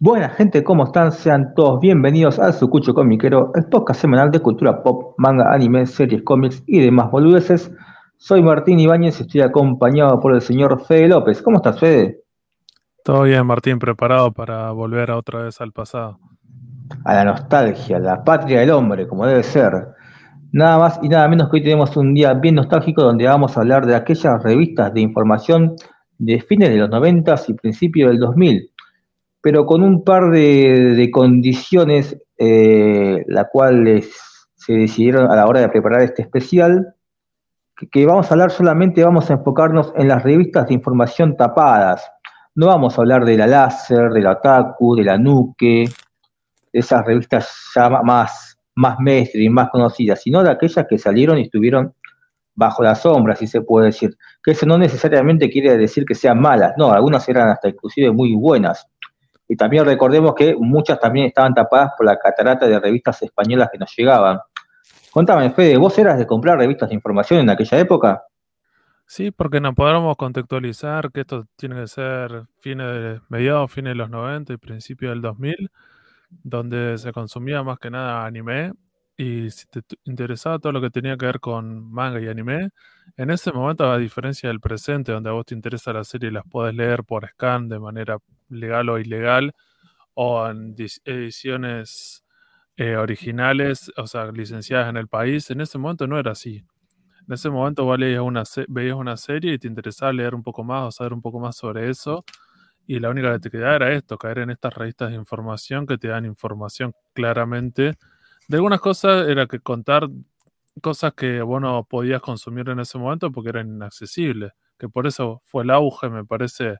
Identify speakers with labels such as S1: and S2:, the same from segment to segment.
S1: Buena gente, ¿cómo están? Sean todos bienvenidos al Sucucho Comiquero, el podcast semanal de cultura pop, manga, anime, series, cómics y demás boludeces. Soy Martín Ibáñez y estoy acompañado por el señor Fede López. ¿Cómo estás, Fede?
S2: Todo bien, Martín, preparado para volver otra vez al pasado.
S1: A la nostalgia, la patria del hombre, como debe ser. Nada más y nada menos que hoy tenemos un día bien nostálgico donde vamos a hablar de aquellas revistas de información de fines de los 90 y principios del 2000 pero con un par de, condiciones, eh, las cuales se decidieron a la hora de preparar este especial, que, vamos a hablar solamente, vamos a enfocarnos en las revistas de información tapadas. No vamos a hablar de la Láser, de la Otaku, de la Nuke, de esas revistas ya más, más y más conocidas, sino de aquellas que salieron y estuvieron bajo la sombra, si se puede decir. Que eso no necesariamente quiere decir que sean malas, no, algunas eran hasta inclusive muy buenas. Y también recordemos que muchas también estaban tapadas por la catarata de revistas españolas que nos llegaban. Contame, Fede, ¿vos eras de comprar revistas de información en aquella época?
S2: Sí, porque nos podemos contextualizar que esto tiene que ser fines mediados, fines de los 90 y principios del 2000, donde se consumía más que nada anime. Y si te interesaba todo lo que tenía que ver con manga y anime, en ese momento, a diferencia del presente, donde a vos te interesa la serie y las podés leer por scan de manera legal o ilegal, o en ediciones eh, originales, o sea, licenciadas en el país, en ese momento no era así. En ese momento vos veías una, veías una serie y te interesaba leer un poco más o saber un poco más sobre eso, y la única que te quedaba era esto, caer en estas revistas de información que te dan información claramente. De algunas cosas era que contar cosas que vos no podías consumir en ese momento porque eran inaccesibles, que por eso fue el auge, me parece,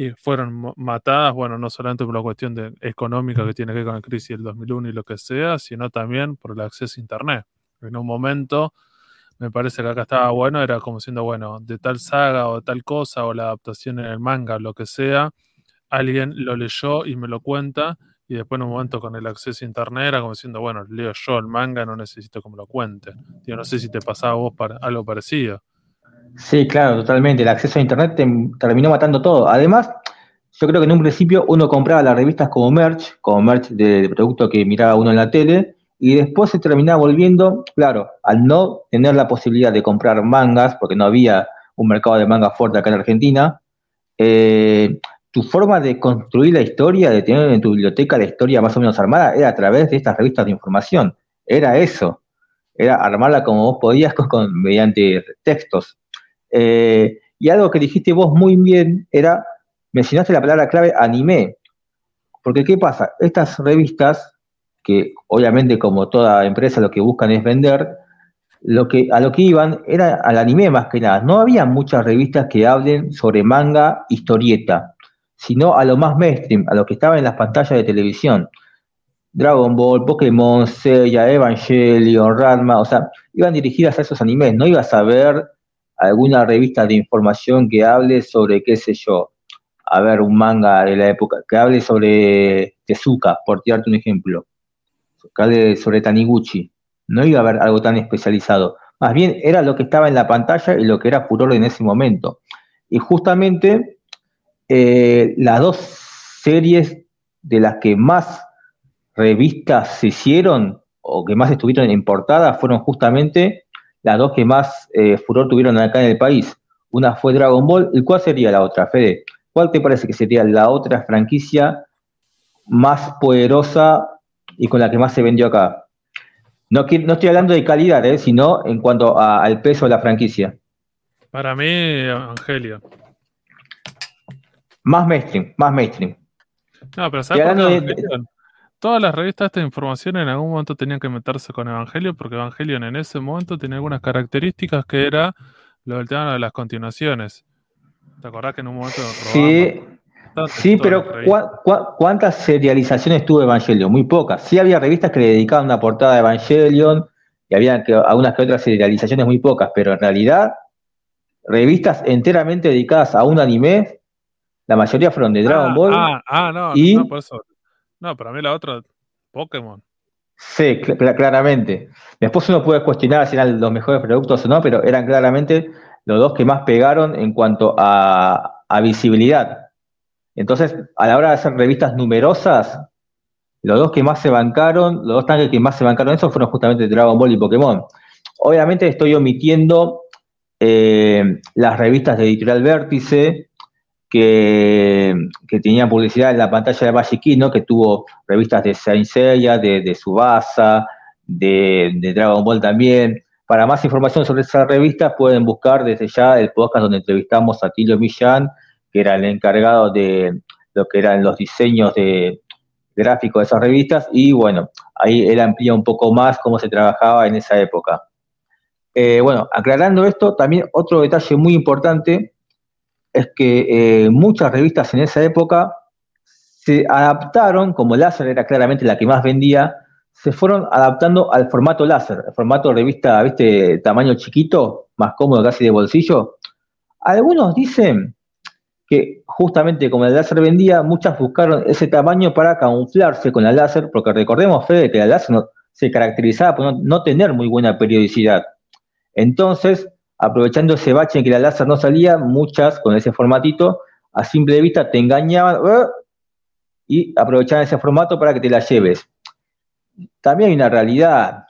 S2: y fueron matadas, bueno, no solamente por la cuestión de, económica que tiene que ver con la crisis del 2001 y lo que sea, sino también por el acceso a Internet. En un momento, me parece que acá estaba bueno, era como siendo, bueno, de tal saga o de tal cosa, o la adaptación en el manga, lo que sea, alguien lo leyó y me lo cuenta, y después en un momento con el acceso a Internet era como diciendo, bueno, leo yo el manga, no necesito que me lo cuente. Yo no sé si te pasaba a vos para, algo parecido.
S1: Sí, claro, totalmente. El acceso a Internet terminó matando todo. Además, yo creo que en un principio uno compraba las revistas como merch, como merch de, producto que miraba uno en la tele, y después se terminaba volviendo, claro, al no tener la posibilidad de comprar mangas, porque no había un mercado de mangas fuerte acá en Argentina, eh, tu forma de construir la historia, de tener en tu biblioteca la historia más o menos armada, era a través de estas revistas de información. Era eso. Era armarla como vos podías con mediante textos. Eh, y algo que dijiste vos muy bien era, mencionaste la palabra clave anime. Porque ¿qué pasa? Estas revistas, que obviamente como toda empresa lo que buscan es vender, lo que, a lo que iban era al anime más que nada. No había muchas revistas que hablen sobre manga, historieta, sino a lo más mainstream, a lo que estaba en las pantallas de televisión. Dragon Ball, Pokémon, Seiya, Evangelion, Ranma, o sea, iban dirigidas a esos animes, no ibas a ver alguna revista de información que hable sobre, qué sé yo, a ver, un manga de la época, que hable sobre Tezuka, por tirarte un ejemplo, que hable sobre Taniguchi. No iba a haber algo tan especializado. Más bien era lo que estaba en la pantalla y lo que era furor en ese momento. Y justamente eh, las dos series de las que más revistas se hicieron o que más estuvieron en portada fueron justamente las dos que más eh, furor tuvieron acá en el país. Una fue Dragon Ball, ¿y cuál sería la otra, Fede? ¿Cuál te parece que sería la otra franquicia más poderosa y con la que más se vendió acá? No, no estoy hablando de calidad, eh, sino en cuanto al peso de la franquicia.
S2: Para mí, Evangelio.
S1: Más mainstream, más mainstream.
S2: No, pero ¿sabes por todas las revistas de información en algún momento tenían que meterse con Evangelio porque Evangelion en ese momento tenía algunas características que era lo del tema de las continuaciones. ¿Te acordás que en un momento
S1: Sí, sí pero cuántas serializaciones tuvo Evangelion? Muy pocas. Sí había revistas que le dedicaban una portada a Evangelion y había que, algunas que otras serializaciones muy pocas, pero en realidad revistas enteramente dedicadas a un anime, la mayoría fueron de Dragon
S2: ah,
S1: Ball.
S2: Ah, ah no, y, no, por eso. No, para mí la otra, Pokémon.
S1: Sí, claramente. Después uno puede cuestionar si eran los mejores productos o no, pero eran claramente los dos que más pegaron en cuanto a, visibilidad. Entonces, a la hora de hacer revistas numerosas, los dos que más se bancaron, los dos tanques que más se bancaron eso fueron justamente Dragon Ball y Pokémon. Obviamente estoy omitiendo eh, las revistas de Editorial Vértice, que, tenían publicidad en la pantalla de Magic ¿no? que tuvo revistas de Saint Seiya, de, de Subasa, de, Dragon Ball también. Para más información sobre esas revistas pueden buscar desde ya el podcast donde entrevistamos a Tilio Millán, que era el encargado de lo que eran los diseños de gráficos de esas revistas, y bueno, ahí él amplía un poco más cómo se trabajaba en esa época. Eh, bueno, aclarando esto, también otro detalle muy importante es que eh, muchas revistas en esa época se adaptaron, como láser era claramente la que más vendía, se fueron adaptando al formato láser, el formato de revista, viste, tamaño chiquito, más cómodo casi de bolsillo. Algunos dicen que justamente como el láser vendía, muchas buscaron ese tamaño para camuflarse con el láser, porque recordemos, Fede, que el láser se caracterizaba por no, tener muy buena periodicidad. Entonces, aprovechando ese bache en que la láser no salía, muchas con ese formatito, a simple vista te engañaban ¡eh! y aprovechaban ese formato para que te la lleves. También hay una realidad,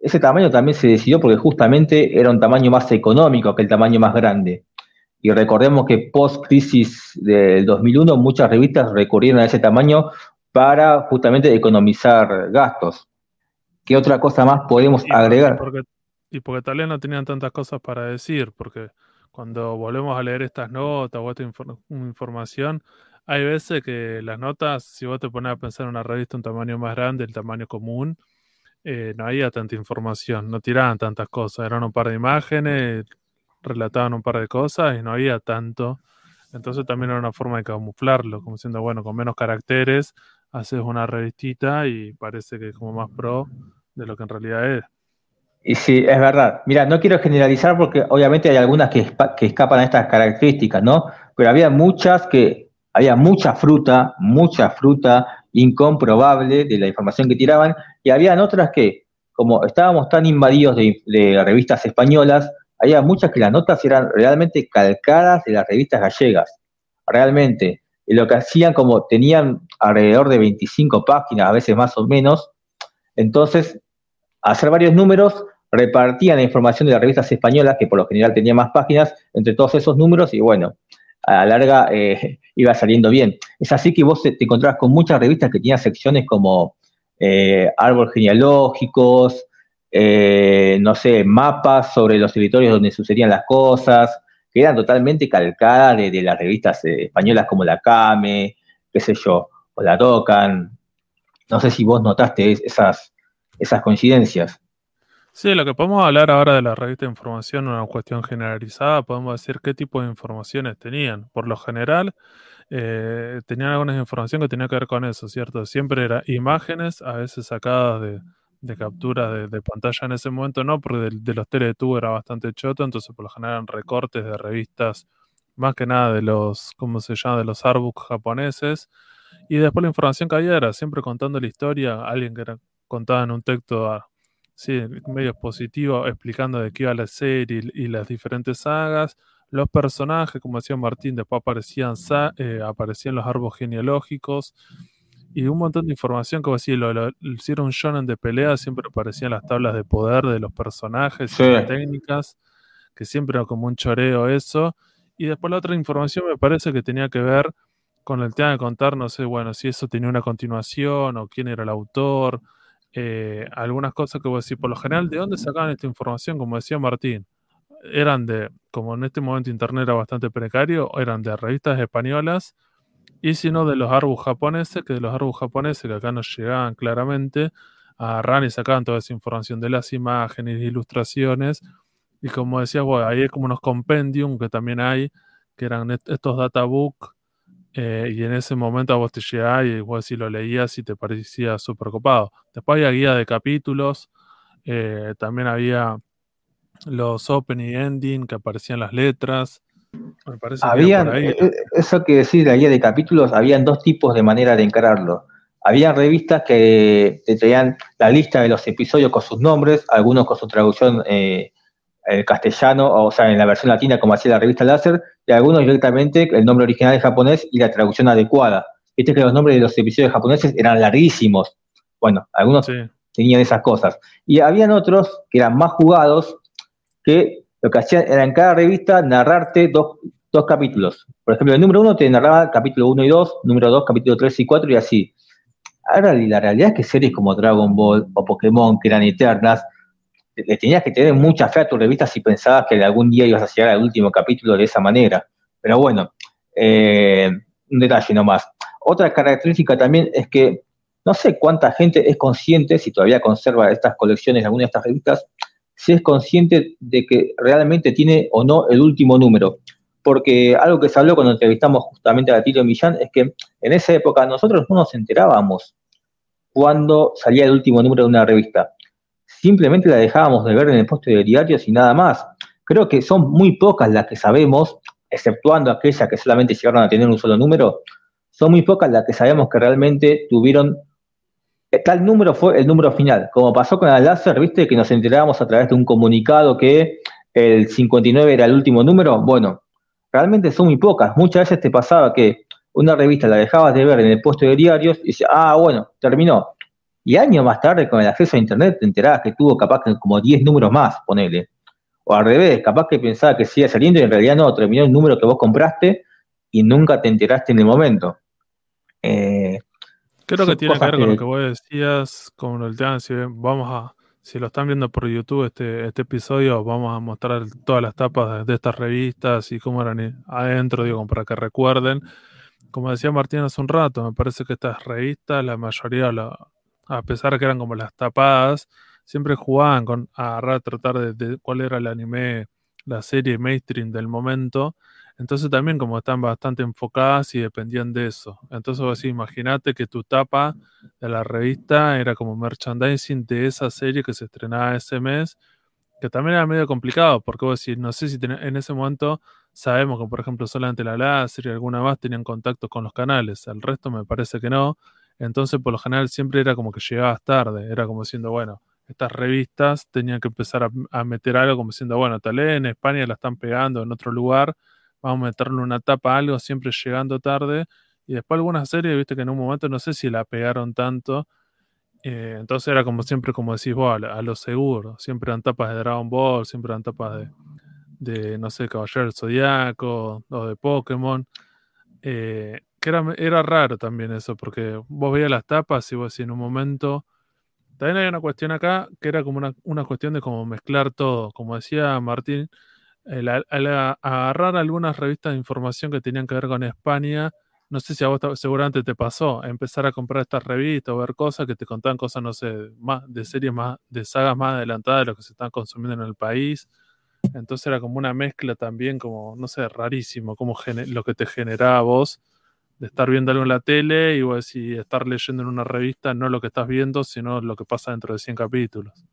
S1: ese tamaño también se decidió porque justamente era un tamaño más económico que el tamaño más grande. Y recordemos que post-crisis del 2001 muchas revistas recurrieron a ese tamaño para justamente economizar gastos. ¿Qué otra cosa más podemos agregar?
S2: Y porque tal vez no tenían tantas cosas para decir, porque cuando volvemos a leer estas notas o esta información, hay veces que las notas, si vos te pones a pensar en una revista un tamaño más grande, el tamaño común, eh, no había tanta información, no tiraban tantas cosas, eran un par de imágenes, relataban un par de cosas y no había tanto. Entonces también era una forma de camuflarlo, como siendo, bueno, con menos caracteres, haces una revistita y parece que es como más pro de lo que en realidad es.
S1: Y sí, es verdad. Mira, no quiero generalizar porque obviamente hay algunas que, que escapan a estas características, ¿no? Pero había muchas que, había mucha fruta, mucha fruta incomprobable de la información que tiraban, y habían otras que, como estábamos tan invadidos de, de revistas españolas, había muchas que las notas eran realmente calcadas de las revistas gallegas, realmente. Y lo que hacían, como tenían alrededor de 25 páginas, a veces más o menos, entonces hacer varios números, repartían la información de las revistas españolas, que por lo general tenía más páginas, entre todos esos números, y bueno, a la larga eh, iba saliendo bien. Es así que vos te, encontrabas con muchas revistas que tenían secciones como eh, árboles genealógicos, eh, no sé, mapas sobre los territorios donde sucedían las cosas, que eran totalmente calcadas de, las revistas españolas como la Came, qué sé yo, o la Tocan. No sé si vos notaste esas, esas coincidencias.
S2: Sí, lo que podemos hablar ahora de la revista de información, una cuestión generalizada, podemos decir qué tipo de informaciones tenían. Por lo general, eh, tenían alguna información que tenía que ver con eso, ¿cierto? Siempre era imágenes, a veces sacadas de, de captura de, pantalla en ese momento, no, porque de, los teletubos era bastante choto, entonces por lo general eran recortes de revistas, más que nada de los, ¿cómo se llama?, de los artbooks japoneses. Y después la información que había era siempre contando la historia, alguien que era contada en un texto sí, medio expositivo, explicando de qué iba la serie y, las diferentes sagas. Los personajes, como decía Martín, después aparecían, eh, aparecían los árboles genealógicos y un montón de información, como decía, lo, lo, hicieron un shonen de pelea, siempre aparecían las tablas de poder de los personajes y las técnicas, que siempre era como un choreo eso. Y después la otra información me parece que tenía que ver con el tema de contar, no sé, bueno, si eso tenía una continuación o quién era el autor, eh, algunas cosas que voy a decir, por lo general, ¿de dónde sacaban esta información? Como decía Martín, eran de, como en este momento Internet era bastante precario, eran de revistas españolas y si no de los arbus japoneses, que de los arbus japoneses que acá nos llegaban claramente, agarraban y sacaban toda esa información de las imágenes, ilustraciones, y como decías, bueno, ahí hay como unos compendium que también hay, que eran estos databook, eh, y en ese momento a vos te llegaba y vos si lo leías y te parecía súper copado. Después había guía de capítulos, eh, también había los open y ending que aparecían las letras.
S1: Me parece habían, eh, eso que decir, la guía de capítulos, habían dos tipos de manera de encararlo. Había revistas que te traían la lista de los episodios con sus nombres, algunos con su traducción el castellano, o sea, en la versión latina como hacía la revista Láser, y algunos directamente el nombre original en japonés y la traducción adecuada. Viste que los nombres de los episodios japoneses eran larguísimos. Bueno, algunos tenían esas cosas. Y habían otros que eran más jugados, que lo que hacían era en cada revista narrarte dos, dos capítulos. Por ejemplo, el número uno te narraba capítulo 1 y 2, número 2, capítulo 3 y 4 y así. Ahora la realidad es que series como Dragon Ball o Pokémon, que eran eternas, le tenías que tener mucha fe a tu revista si pensabas que algún día ibas a llegar al último capítulo de esa manera. Pero bueno, eh, un detalle nomás. Otra característica también es que no sé cuánta gente es consciente, si todavía conserva estas colecciones, alguna de estas revistas, si es consciente de que realmente tiene o no el último número. Porque algo que se habló cuando entrevistamos justamente a Tito Millán es que en esa época nosotros no nos enterábamos cuando salía el último número de una revista simplemente la dejábamos de ver en el puesto de diarios y nada más. Creo que son muy pocas las que sabemos, exceptuando aquellas que solamente llegaron a tener un solo número, son muy pocas las que sabemos que realmente tuvieron eh, tal número fue el número final, como pasó con el láser, viste que nos enterábamos a través de un comunicado que el 59 era el último número, bueno, realmente son muy pocas, muchas veces te pasaba que una revista la dejabas de ver en el puesto de diarios y decías, ah, bueno, terminó, y años más tarde, con el acceso a Internet, te enterabas que tuvo capaz que como 10 números más, ponele. O al revés, capaz que pensaba que sigue saliendo y en realidad no, terminó el número que vos compraste y nunca te enteraste en el momento.
S2: Eh, Creo que tiene que ver con lo que vos decías, con el tema, si vamos a, si lo están viendo por YouTube este, este episodio, vamos a mostrar todas las tapas de, estas revistas y cómo eran adentro, digo, para que recuerden. Como decía Martín hace un rato, me parece que estas revistas, la mayoría, la, a pesar de que eran como las tapadas, siempre jugaban con agarrar, tratar de, cuál era el anime, la serie mainstream del momento. Entonces también como están bastante enfocadas y dependían de eso. Entonces vos imagínate que tu tapa de la revista era como merchandising de esa serie que se estrenaba ese mes, que también era medio complicado, porque vos decís, no sé si en ese momento sabemos que por ejemplo solamente la láser y alguna más tenían contacto con los canales, el resto me parece que no. Entonces, por lo general, siempre era como que llegabas tarde. Era como diciendo, bueno, estas revistas tenían que empezar a, meter algo como diciendo, bueno, tal vez en España la están pegando en otro lugar, vamos a meterle una tapa a algo, siempre llegando tarde. Y después algunas series, viste que en un momento no sé si la pegaron tanto. Eh, entonces era como siempre, como decís vos, a, lo seguro. Siempre eran tapas de Dragon Ball, siempre eran tapas de, no sé, Caballero del Zodíaco o de Pokémon. Eh, que era, era raro también eso, porque vos veías las tapas y vos decís en un momento. También hay una cuestión acá que era como una, cuestión de como mezclar todo. Como decía Martín, agarrar algunas revistas de información que tenían que ver con España, no sé si a vos seguramente te pasó, empezar a comprar estas revistas o ver cosas que te contaban cosas, no sé, más de series más, de sagas más adelantadas de lo que se están consumiendo en el país. Entonces era como una mezcla también, como, no sé, rarísimo, como lo que te generaba vos de estar viendo algo en la tele y vos decís, estar leyendo en una revista no lo que estás viendo, sino lo que pasa dentro de 100 capítulos.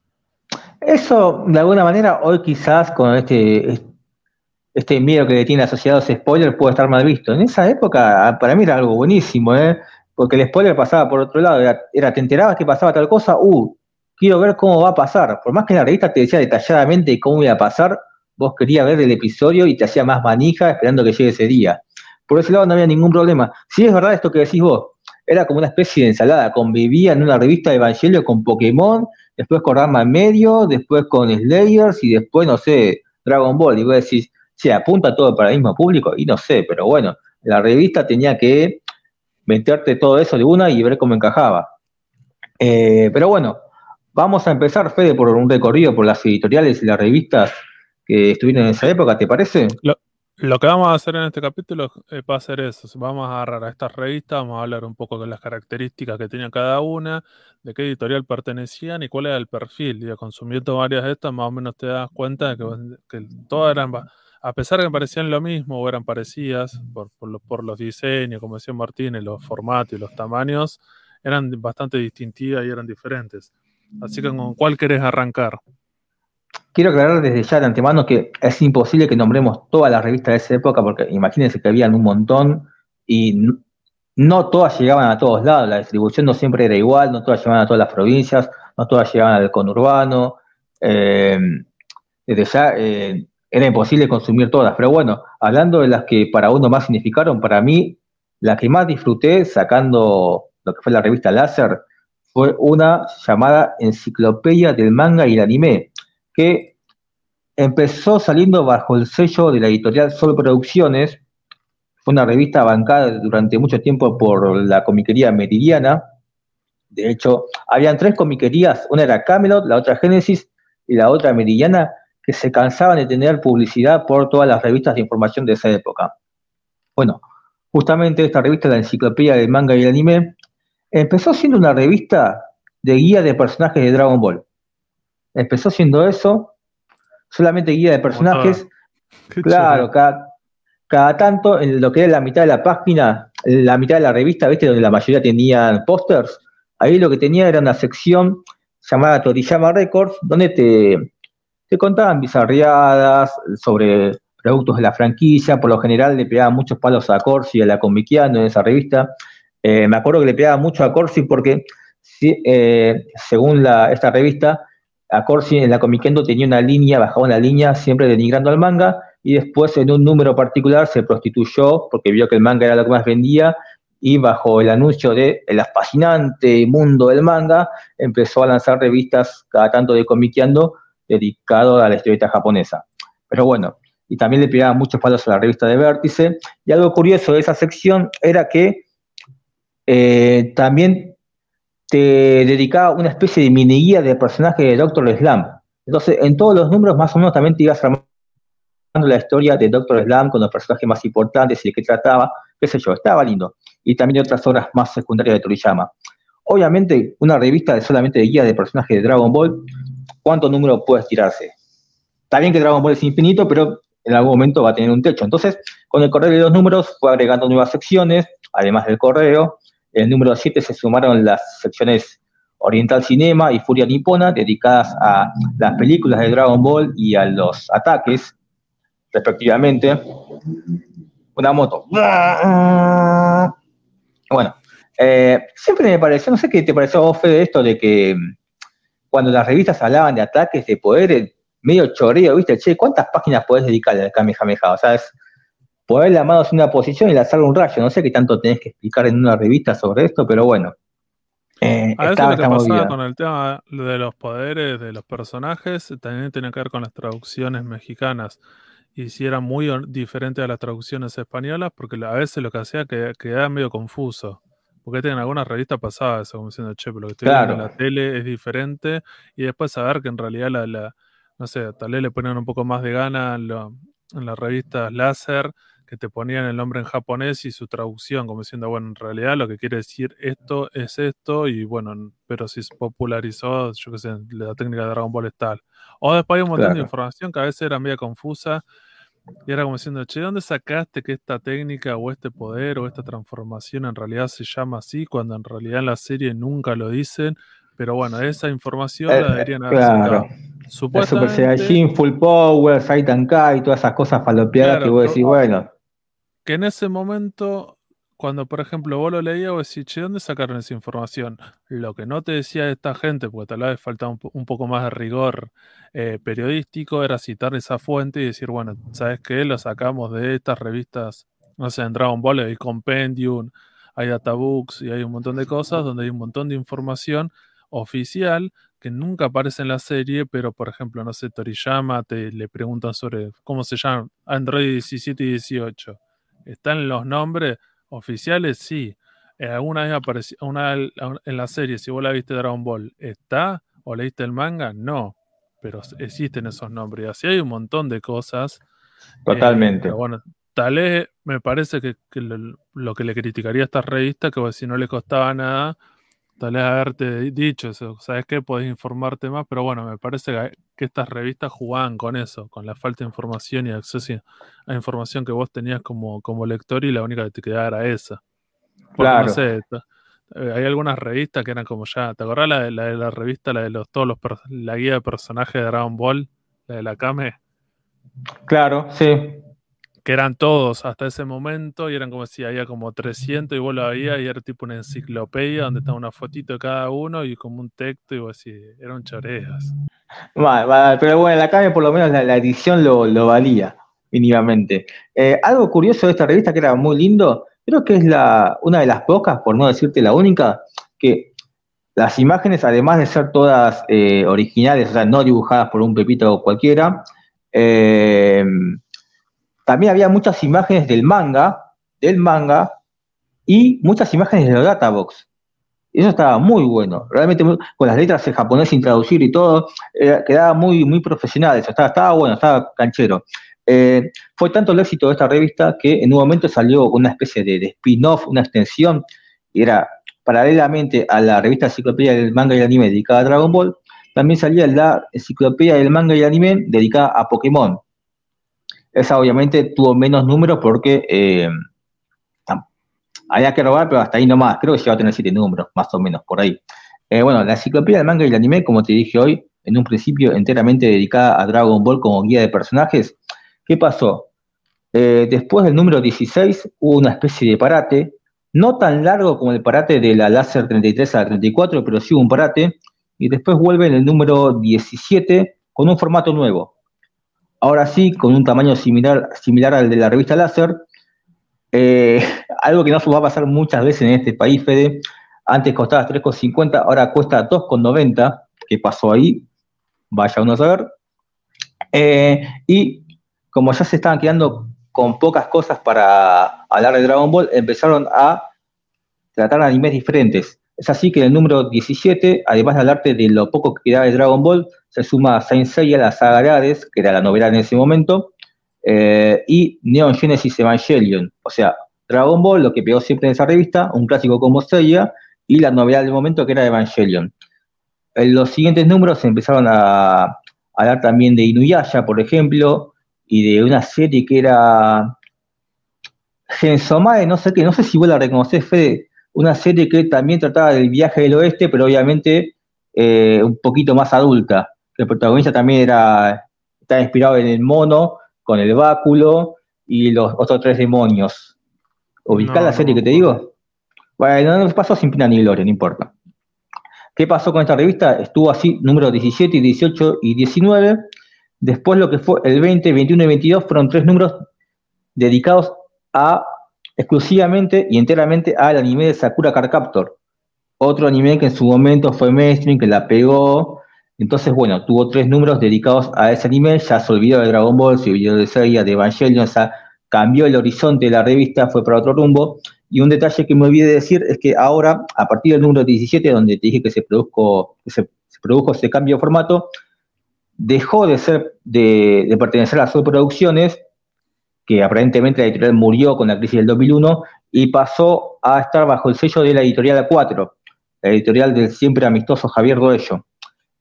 S1: Eso, de alguna manera, hoy quizás con este, este miedo que le tiene asociado ese spoiler puede estar mal visto. En esa época, para mí era algo buenísimo, ¿eh? porque el spoiler pasaba por otro lado, era, te enterabas que pasaba tal cosa, uh, quiero ver cómo va a pasar. Por más que la revista te decía detalladamente cómo iba a pasar, vos querías ver el episodio y te hacía más manija esperando que llegue ese día. Por ese lado no había ningún problema. Si es verdad esto que decís vos, era como una especie de ensalada, convivía en una revista de Evangelio con Pokémon, después con Rama en medio, después con Slayers y después, no sé, Dragon Ball. Y vos decís, se apunta todo para el mismo público, y no sé, pero bueno, la revista tenía que meterte todo eso de una y ver cómo encajaba. Eh, pero bueno, vamos a empezar, Fede, por un recorrido por las editoriales y las revistas que estuvieron en esa época, ¿te parece?
S2: Lo que vamos a hacer en este capítulo eh, va a ser eso. Vamos a agarrar a estas revistas, vamos a hablar un poco de las características que tenía cada una, de qué editorial pertenecían y cuál era el perfil. Y consumiendo varias de estas, más o menos te das cuenta de que, todas eran, a pesar de que parecían lo mismo o eran parecidas por, por, los diseños, como decía Martínez, los formatos y los tamaños, eran bastante distintivas y eran diferentes. Así que, ¿con cuál querés arrancar?
S1: Quiero aclarar desde ya de antemano que es imposible que nombremos todas las revistas de esa época, porque imagínense que habían un montón y no todas llegaban a todos lados, la distribución no siempre era igual, no todas llegaban a todas las provincias, no todas llegaban al conurbano. Eh, desde ya eh, era imposible consumir todas. Pero bueno, hablando de las que para uno más significaron, para mí, la que más disfruté sacando lo que fue la revista Láser fue una llamada Enciclopedia del Manga y el Anime, que empezó saliendo bajo el sello de la editorial Sol Producciones. Fue una revista bancada durante mucho tiempo por la comiquería meridiana. De hecho, habían tres comiquerías, una era Camelot, la otra Génesis y la otra meridiana, que se cansaban de tener publicidad por todas las revistas de información de esa época. Bueno, justamente esta revista, la Enciclopedia del Manga y el Anime, empezó siendo una revista de guía de personajes de Dragon Ball. Empezó siendo eso, solamente guía de personajes. Claro, cada, cada, tanto, en lo que era la mitad de la página, la mitad de la revista, ¿viste? Donde la mayoría tenían pósters, ahí lo que tenía era una sección llamada Toriyama Records, donde te, te contaban bizarriadas sobre productos de la franquicia, por lo general le pegaban muchos palos a Corsi y a la Comiquiano en esa revista. Eh, me acuerdo que le pegaba mucho a Corsi porque, eh, según esta revista, a Corsi en la Comiquendo tenía una línea, bajaba una línea siempre denigrando al manga y después en un número particular se prostituyó porque vio que el manga era lo que más vendía y bajo el anuncio de el fascinante mundo del manga empezó a lanzar revistas cada tanto de comiqueando dedicado a la historieta japonesa. Pero bueno, y también le pegaba muchos palos a la revista de Vértice. Y algo curioso de esa sección era que eh, también te dedicaba una especie de mini guía de personaje de Doctor Slam. Entonces, en todos los números más o menos también te ibas armando la historia de Doctor Slam con los personajes más importantes y de qué trataba, qué sé yo, estaba lindo. Y también otras obras más secundarias de Toriyama. Obviamente, una revista solamente de guía de personajes de Dragon Ball, ¿cuántos números puedes tirarse? Está bien que Dragon Ball es infinito, pero en algún momento va a tener un techo. Entonces, con el correo de los números fue agregando nuevas secciones, además del correo, en el número 7 se sumaron las secciones Oriental Cinema y Furia Nipona, dedicadas a las películas de Dragon Ball y a los ataques, respectivamente. Una moto. Bueno, eh, siempre me pareció, no sé qué te pareció vos, de esto de que cuando las revistas hablaban de ataques, de poder, medio chorreo, ¿viste? Che, ¿cuántas páginas podés dedicarle al Kamehameha? O sea, es poner la mano una posición y lanzar un rayo. No sé qué tanto tenés que explicar en una revista sobre esto, pero bueno.
S2: Eh, a veces lo que pasaba con el tema de los poderes de los personajes también tiene que ver con las traducciones mexicanas. Y si era muy diferente a las traducciones españolas, porque a veces lo que hacía que quedaba medio confuso. Porque en algunas revistas pasadas eso, como diciendo, che, pero lo que estoy viendo en la tele es diferente. Y después saber que en realidad la, no sé, tal vez le ponen un poco más de gana en, en las revistas láser que te ponían el nombre en japonés y su traducción, como diciendo, bueno, en realidad lo que quiere decir esto es esto, y bueno, pero si se popularizó, yo qué sé, la técnica de Dragon Ball es tal. O después hay un montón de información que a veces era medio confusa, y era como diciendo, che, ¿dónde sacaste que esta técnica o este poder o esta transformación en realidad se llama así, cuando en realidad en la serie nunca lo dicen? Pero bueno, esa información la eh, deberían haber
S1: claro. Super Saiyajin, Full Power, Saitan Kai, todas esas cosas falopeadas que vos decís, bueno
S2: que en ese momento, cuando por ejemplo vos lo leías, vos decís, che, ¿dónde sacaron esa información? Lo que no te decía esta gente, porque tal vez faltaba un, poco más de rigor eh, periodístico, era citar esa fuente y decir, bueno, ¿sabes qué? Lo sacamos de estas revistas, no sé, en Dragon Ball hay Compendium, hay databooks y hay un montón de cosas donde hay un montón de información oficial que nunca aparece en la serie, pero por ejemplo, no sé, Toriyama te le preguntan sobre cómo se llama Android 17 y 18 ¿Están los nombres oficiales? Sí. Eh, ¿Alguna vez apareció una, en la serie, si vos la viste Dragon Ball, ¿está? ¿O leíste el manga? No. Pero existen esos nombres. Y así hay un montón de cosas.
S1: Eh, Totalmente.
S2: bueno, tal vez me parece que, lo, que le criticaría a esta revista, que si no le costaba nada, tal vez haberte dicho eso, ¿sabes qué? Podés informarte más, pero bueno, me parece que, estas revistas jugaban con eso, con la falta de información y acceso a información que vos tenías como, como lector y la única que te quedaba era esa. claro. no sé, eh, hay algunas revistas que eran como ya, ¿te acordás la de la, revista, la de los, todos los, la guía de personajes de Dragon Ball, la de la Kame?
S1: Claro, sí.
S2: Que eran todos hasta ese momento y eran como si había como 300 y vos lo veías y era tipo una enciclopedia donde estaba una fotito de cada uno y como un texto y vos así, eran choreas.
S1: pero bueno, la cabe por lo menos la, edición lo, valía mínimamente. Eh, algo curioso de esta revista que era muy lindo, creo que es la, una de las pocas, por no decirte la única, que las imágenes, además de ser todas eh, originales, o sea, no dibujadas por un pepito cualquiera, eh, también había muchas imágenes del manga, del manga, y muchas imágenes de los databox. Eso estaba muy bueno, realmente con las letras en japonés sin traducir y todo, quedaba muy, muy profesional eso, estaba, estaba bueno, estaba canchero. Eh, fue tanto el éxito de esta revista que en un momento salió una especie de, spin-off, una extensión, y era paralelamente a la revista Enciclopedia del Manga y el Anime dedicada a Dragon Ball, también salía la Enciclopedia del Manga y el Anime dedicada a Pokémon. Esa obviamente tuvo menos números porque eh, había que robar, pero hasta ahí nomás. Creo que va a tener siete números, más o menos, por ahí. Eh, bueno, la Enciclopedia del Manga y el Anime, como te dije hoy, en un principio enteramente dedicada a Dragon Ball como guía de personajes, ¿Qué pasó? Eh, después del número 16 hubo una especie de parate, no tan largo como el parate de la láser 33 a la 34, pero sí hubo un parate, y después vuelve en el número 17 con un formato nuevo. Ahora sí, con un tamaño similar, similar al de la revista láser, eh, algo que no se va a pasar muchas veces en este país, Fede. Antes costaba 3,50, ahora cuesta 2,90. ¿Qué pasó ahí? Vaya uno a saber. Eh, y como ya se estaban quedando con pocas cosas para hablar de Dragon Ball, empezaron a tratar animes diferentes. Es así que en el número 17, además de hablarte de lo poco que quedaba de Dragon Ball, se suma Saint Seiya, la saga Hades, que era la novela en ese momento, eh, y Neon Genesis Evangelion. O sea, Dragon Ball, lo que pegó siempre en esa revista, un clásico como Seiya, y la novela del momento que era Evangelion. En los siguientes números se empezaron a hablar también de Inuyasha, por ejemplo, y de una serie que era Gensomae, no sé qué, no sé si vos la reconoces, Fede, una serie que también trataba del viaje del oeste, pero obviamente eh, un poquito más adulta. El protagonista también era, está inspirado en el mono, con el báculo y los otros tres demonios. ¿Ubicás la serie que te digo? Bueno, no pasó sin pena ni gloria, no importa. ¿Qué pasó con esta revista? Estuvo así, número 17, 18 y 19. Después lo que fue el 20, 21 y 22 fueron tres números dedicados a exclusivamente y enteramente al anime de Sakura Card Captor. Otro anime que en su momento fue mainstream, que la pegó. Entonces, bueno, tuvo tres números dedicados a ese anime. Ya se olvidó de Dragon Ball, se olvidó de Seiya, de Evangelion. O sea, cambió el horizonte de la revista, fue para otro rumbo. Y un detalle que me olvidé decir es que ahora, a partir del número 17, donde te dije que se produjo, que se produjo ese cambio de formato, dejó de ser, de, pertenecer a las Producciones, que aparentemente la editorial murió con la crisis del 2001, y pasó a estar bajo el sello de la editorial A4, la editorial del siempre amistoso Javier Doello.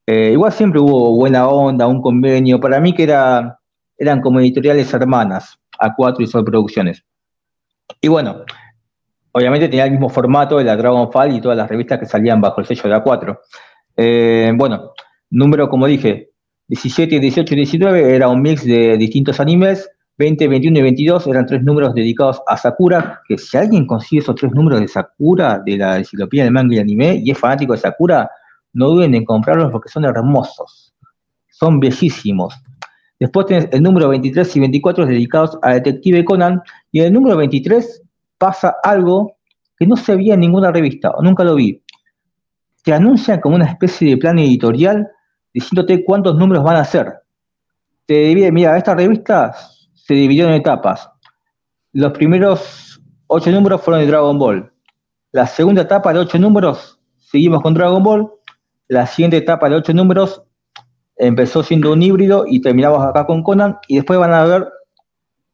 S1: Eh, igual siempre hubo buena onda, un convenio, para mí que era, eran como editoriales hermanas, A4 y Sol Producciones. Y bueno, obviamente tenía el mismo formato de la Dragonfall y todas las revistas que salían bajo el sello de A4. Eh, bueno, número, como dije, 17, 18 y 19 era un mix de distintos animes. 20, 21 y 22 eran tres números dedicados a Sakura, que si alguien consigue esos tres números de Sakura, de la enciclopedia del manga y anime, y es fanático de Sakura, no duden en comprarlos porque son hermosos, son bellísimos. Después tenés el número 23 y 24 dedicados a Detective Conan, y en el número 23 pasa algo que no se veía en ninguna revista, o nunca lo vi. Te anuncian como una especie de plan editorial diciéndote cuántos números van a ser. Te divide, mira, esta revista se dividió en etapas. Los primeros ocho números fueron de Dragon Ball. La segunda etapa de ocho números, seguimos con Dragon Ball. La siguiente etapa de ocho números empezó siendo un híbrido y terminamos acá con Conan. Y después van a haber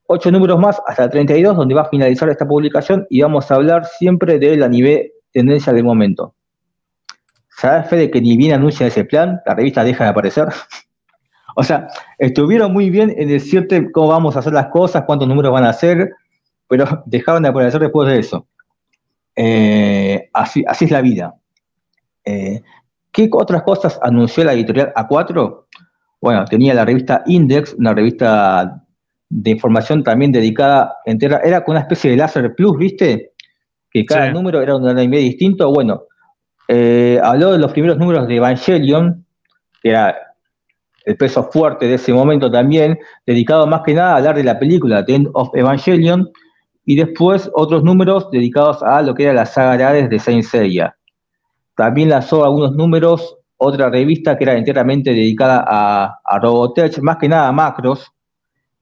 S1: ocho números más hasta el 32, donde va a finalizar esta publicación y vamos a hablar siempre de la nivel tendencia del momento. ¿Sabes, Fede, que ni bien anuncia ese plan, la revista deja de aparecer? o sea, estuvieron muy bien en decirte cómo vamos a hacer las cosas, cuántos números van a hacer, pero dejaron de aparecer después de eso. Eh, así, así, es la vida. Eh, ¿Qué otras cosas anunció la editorial A4? Bueno, tenía la revista Index, una revista de información también dedicada entera, era con una especie de láser plus, ¿viste? Que cada número era un anime distinto. Bueno, eh, habló de los primeros números de Evangelion, que era el peso fuerte de ese momento también, dedicado más que nada a hablar de la película The End of Evangelion, y después otros números dedicados a lo que era la saga de Saint Seiya. También lanzó algunos números, otra revista que era enteramente dedicada a, Robotech, más que nada a macros,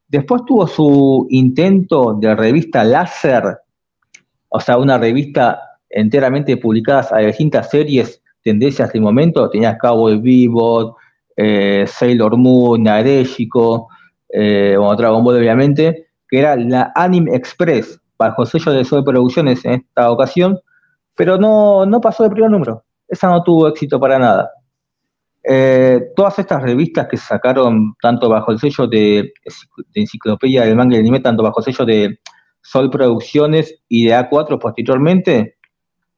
S1: Después tuvo su intento de revista láser, o sea, una revista enteramente publicada a distintas series, tendencias de momento. Tenía Cowboy Bebop, eh, Sailor Moon, Nadeshiko, eh, Dragon Ball obviamente, que era la Anime Express, bajo sello de Soy Producciones en esta ocasión, pero no, no pasó de primer número. Esa no tuvo éxito para nada. Eh, todas estas revistas que sacaron tanto bajo el sello de, Enciclopedia del Manga y Anime, tanto bajo el sello de Sol Producciones y de A4 posteriormente,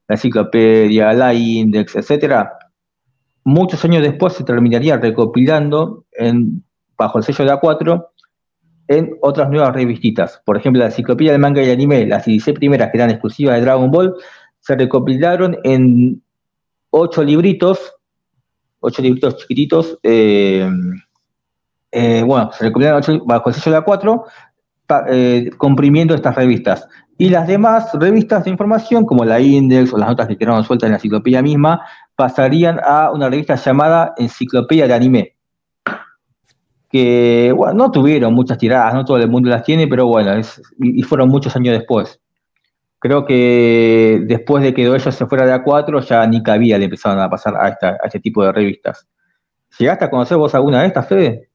S1: la Enciclopedia, la Index, etcétera, muchos años después se terminaría recopilando bajo el sello de A4 en otras nuevas revistitas. Por ejemplo, la Enciclopedia del Manga y Anime, las 16 primeras que eran exclusivas de Dragon Ball, se recopilaron en ocho libritos ocho libritos chiquititos. Eh, eh, bueno, se recopilaron bajo el sello de A4, eh, comprimiendo estas revistas. Y las demás revistas de información, como la Index o las notas que quedaron sueltas en la enciclopedia misma, pasarían a una revista llamada Enciclopedia de Anime. Que, bueno, no tuvieron muchas tiradas, no todo el mundo las tiene, pero bueno, y fueron muchos años después creo que después de que ellos se fuera de A4, ya ni cabía le empezaron a pasar a, este tipo de revistas. ¿Llegaste a conocer vos alguna de estas, Fede?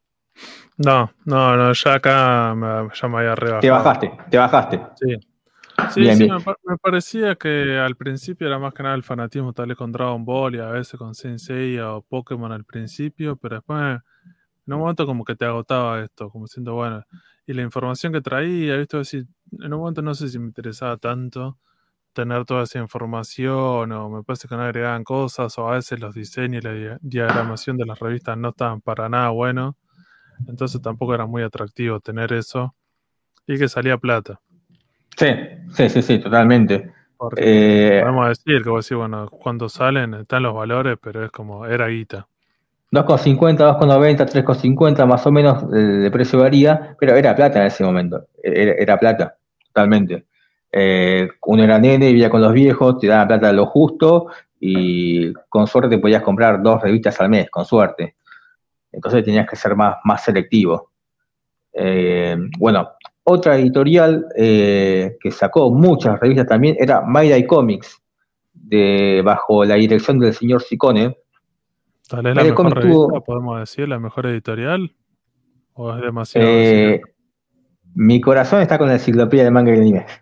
S2: No, no, no, ya acá me, ya me había rebajado.
S1: Te bajaste, te bajaste.
S2: Sí. Sí, sí Me, parecía que al principio era más que nada el fanatismo tal vez con Dragon Ball y a veces con Sensei o Pokémon al principio, pero después en un momento como que te agotaba esto, como siendo bueno. Y la información que traía, visto decir, en un momento no sé si me interesaba tanto tener toda esa información o me parece que no agregaban cosas o a veces los diseños y la diagramación de las revistas no estaban para nada buenos. Entonces tampoco era muy atractivo tener eso y que salía plata.
S1: Sí, sí, sí, sí, totalmente.
S2: Porque eh, podemos decir que vos decís, bueno, cuando salen están los valores, pero es como, era guita.
S1: 2,50, 2,90, 3,50 más o menos de, precio varía, pero era plata en ese momento, era, plata, totalmente. Eh, uno era nene, vivía con los viejos, te daban plata lo justo y con suerte podías comprar dos revistas al mes, con suerte. Entonces tenías que ser más, más selectivo. Eh, bueno, otra editorial eh, que sacó muchas revistas también era Mayday Comics, de, bajo la dirección del señor Sicone,
S2: Tal es la mejor revista, podemos decir, la mejor editorial. ¿O es demasiado? Eh,
S1: mi corazón está con la enciclopedia de manga y anime.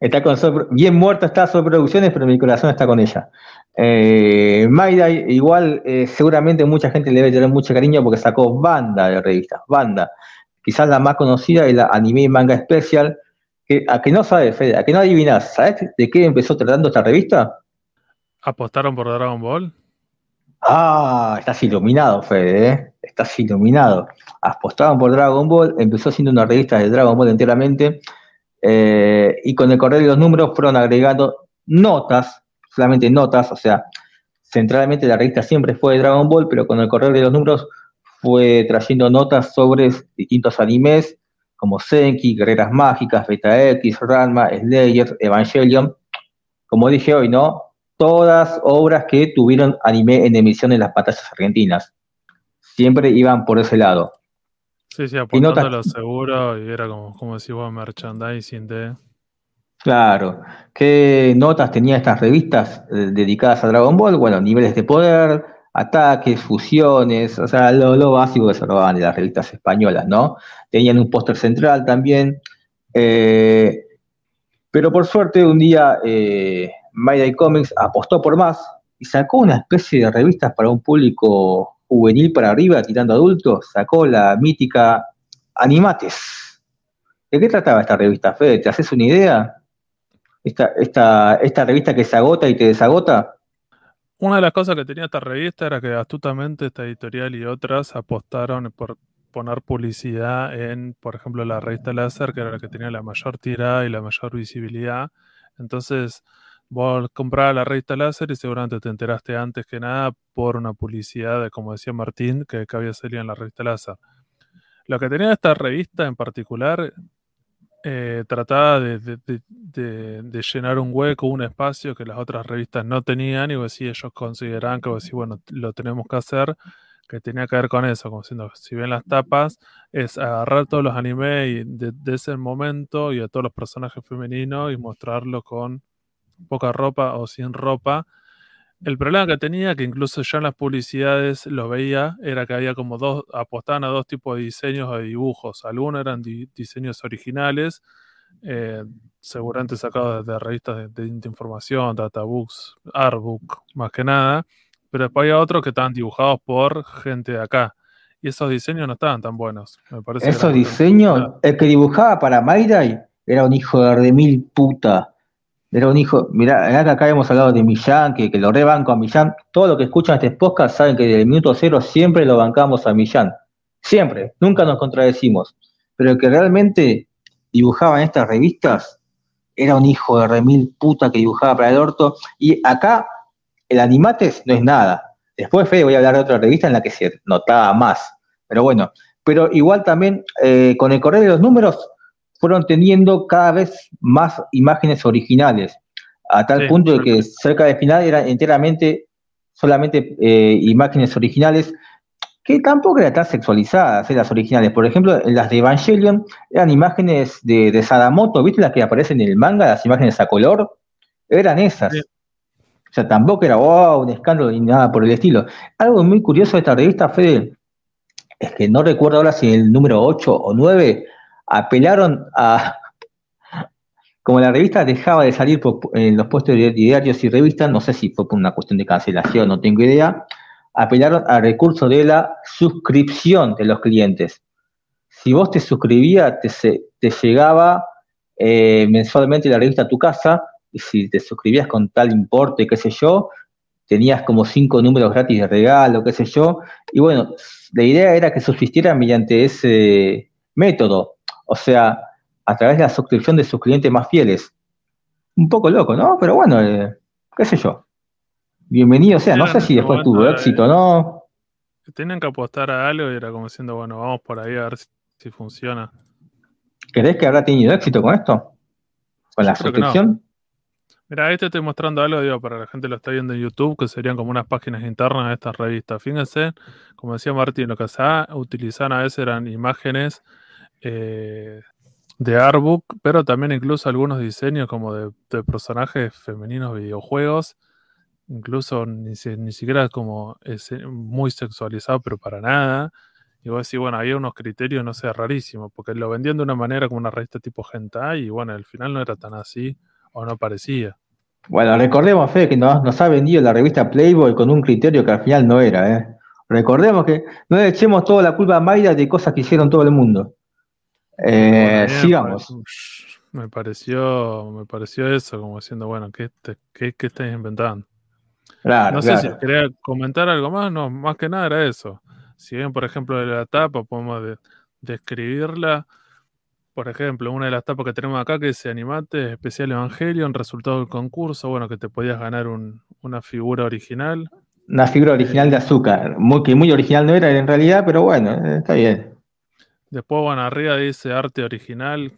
S1: Está con bien muerto está sobre producciones, pero mi corazón está con ella. Eh, Maida, igual, eh, seguramente mucha gente le debe tener mucho cariño porque sacó banda de revistas, banda. Quizás la más conocida es la Anime Manga Special. Que, a que no sabes, Fede, a que no adivinas, ¿sabes de qué empezó tratando esta revista?
S2: ¿Apostaron por Dragon Ball?
S1: Ah, estás iluminado, Fede, ¿eh? Estás iluminado. Apostaban por Dragon Ball, empezó siendo una revista de Dragon Ball enteramente, eh, y con el correr de los números fueron agregando notas, solamente notas, o sea, centralmente la revista siempre fue de Dragon Ball, pero con el correr de los números fue trayendo notas sobre distintos animes, como Senki, Guerreras Mágicas, Beta X, Ranma, Slayer, Evangelion. Como dije hoy, ¿no? todas obras que tuvieron anime en emisión en las pantallas argentinas. Siempre iban por ese lado.
S2: Sí, sí, apuntando lo seguro y era como, como decís vos, merchandising de...
S1: Claro. ¿Qué notas tenían estas revistas eh, dedicadas a Dragon Ball? Bueno, niveles de poder, ataques, fusiones, o sea, lo, básico que se robaban de las revistas españolas, ¿no? Tenían un póster central también. Eh, pero por suerte, un día eh, Mayday Comics apostó por más y sacó una especie de revistas para un público juvenil para arriba, tirando adultos, sacó la mítica Animates. ¿De qué trataba esta revista, Fede? ¿Te haces una idea? Esta, esta, esta revista que se agota y te desagota.
S2: Una de las cosas que tenía esta revista era que astutamente esta editorial y otras apostaron por poner publicidad en, por ejemplo, la revista Láser, que era la que tenía la mayor tirada y la mayor visibilidad. Entonces, vos comprabas la revista Láser y seguramente te enteraste antes que nada por una publicidad de, como decía Martín, que, que había salido en la revista Láser. Lo que tenía esta revista en particular eh, trataba de, llenar un hueco, un espacio que las otras revistas no tenían, y vos sí, ellos consideraban que bueno, lo tenemos que hacer, que tenía que ver con eso, como siendo, si ven las tapas, es agarrar todos los animes de, ese momento y a todos los personajes femeninos y mostrarlo con poca ropa o sin ropa. El problema que tenía, que incluso ya en las publicidades lo veía, era que había como dos, apostaban a dos tipos de diseños o de dibujos. Algunos eran diseños originales, eh, seguramente sacados de, revistas de, información, databooks, artbook, más que nada. Pero después había otros que estaban dibujados por gente de acá. Y esos diseños no estaban tan buenos. Me parece
S1: esos diseños, el que dibujaba para Mayday era un hijo de mil puta. Era un hijo, mirá, acá hemos hablado de Millán, que, que lo rebanco a Millán. Todo lo que escuchan este podcast saben que desde el minuto cero siempre lo bancamos a Millán. Siempre, nunca nos contradecimos. Pero el que realmente dibujaba en estas revistas era un hijo de remil puta que dibujaba para el orto. Y acá el Animates no es nada. Después, Fede, voy a hablar de otra revista en la que se notaba más. Pero bueno, pero igual también eh, con el correo de los números fueron teniendo cada vez más imágenes originales, a tal punto de que cerca del final eran enteramente solamente eh, imágenes originales que tampoco eran tan sexualizadas, eh, las originales. Por ejemplo, las de Evangelion eran imágenes de, de Sadamoto, ¿viste las que aparecen en el manga, las imágenes a color? Eran esas. O sea, tampoco era wow, un escándalo ni nada por el estilo. Algo muy curioso de esta revista, Fede, es que no recuerdo ahora si el número 8 o 9 apelaron a, como la revista dejaba de salir en los puestos de diarios y revistas, no sé si fue por una cuestión de cancelación, no tengo idea, apelaron al recurso de la suscripción de los clientes. Si vos te suscribías, te, llegaba eh, mensualmente la revista a tu casa, y si te suscribías con tal importe, qué sé yo, tenías como cinco números gratis de regalo, qué sé yo, y bueno, la idea era que subsistiera mediante ese método, o sea, a través de la suscripción de sus clientes más fieles. Un poco loco, ¿no? Pero bueno, eh, qué sé yo. Bienvenido sea, no sé si después tuvo éxito, ¿no?
S2: Tienen que apostar a algo y era como diciendo, bueno, vamos por ahí a ver si, funciona.
S1: ¿Crees que habrá tenido éxito con esto? ¿Con la suscripción?
S2: Mira, ahí te estoy mostrando algo, digo, para la gente que lo está viendo en YouTube, que serían como unas páginas internas de estas revistas. Fíjense, como decía Martín, lo que se utilizar a veces eran imágenes eh, de artbook, pero también incluso algunos diseños como de, personajes femeninos videojuegos, incluso ni, ni siquiera como muy sexualizado, pero para nada. Y vos decís, bueno, había unos criterios, no sé, rarísimos, porque lo vendían de una manera como una revista tipo hentai, y bueno, al final no era tan así, o no parecía.
S1: Bueno, recordemos, Fede, que nos, nos ha vendido la revista Playboy con un criterio que al final no era, ¿eh? Recordemos que no le echemos toda la culpa a Mayra de cosas que hicieron todo el mundo. Eh, sigamos.
S2: Me pareció, me pareció eso, como diciendo, bueno, ¿qué, qué, qué estáis inventando? no sé si quería comentar algo más, no, más que nada era eso. Si bien, por ejemplo, de la tapa podemos describirla, por ejemplo, una de las tapas que tenemos acá que dice Animate Especial Evangelion, resultado del concurso, bueno, que te podías ganar una figura original.
S1: Una figura original de azúcar, muy, que muy original no era en realidad, pero bueno, eh, está bien.
S2: Después, bueno, arriba dice arte original,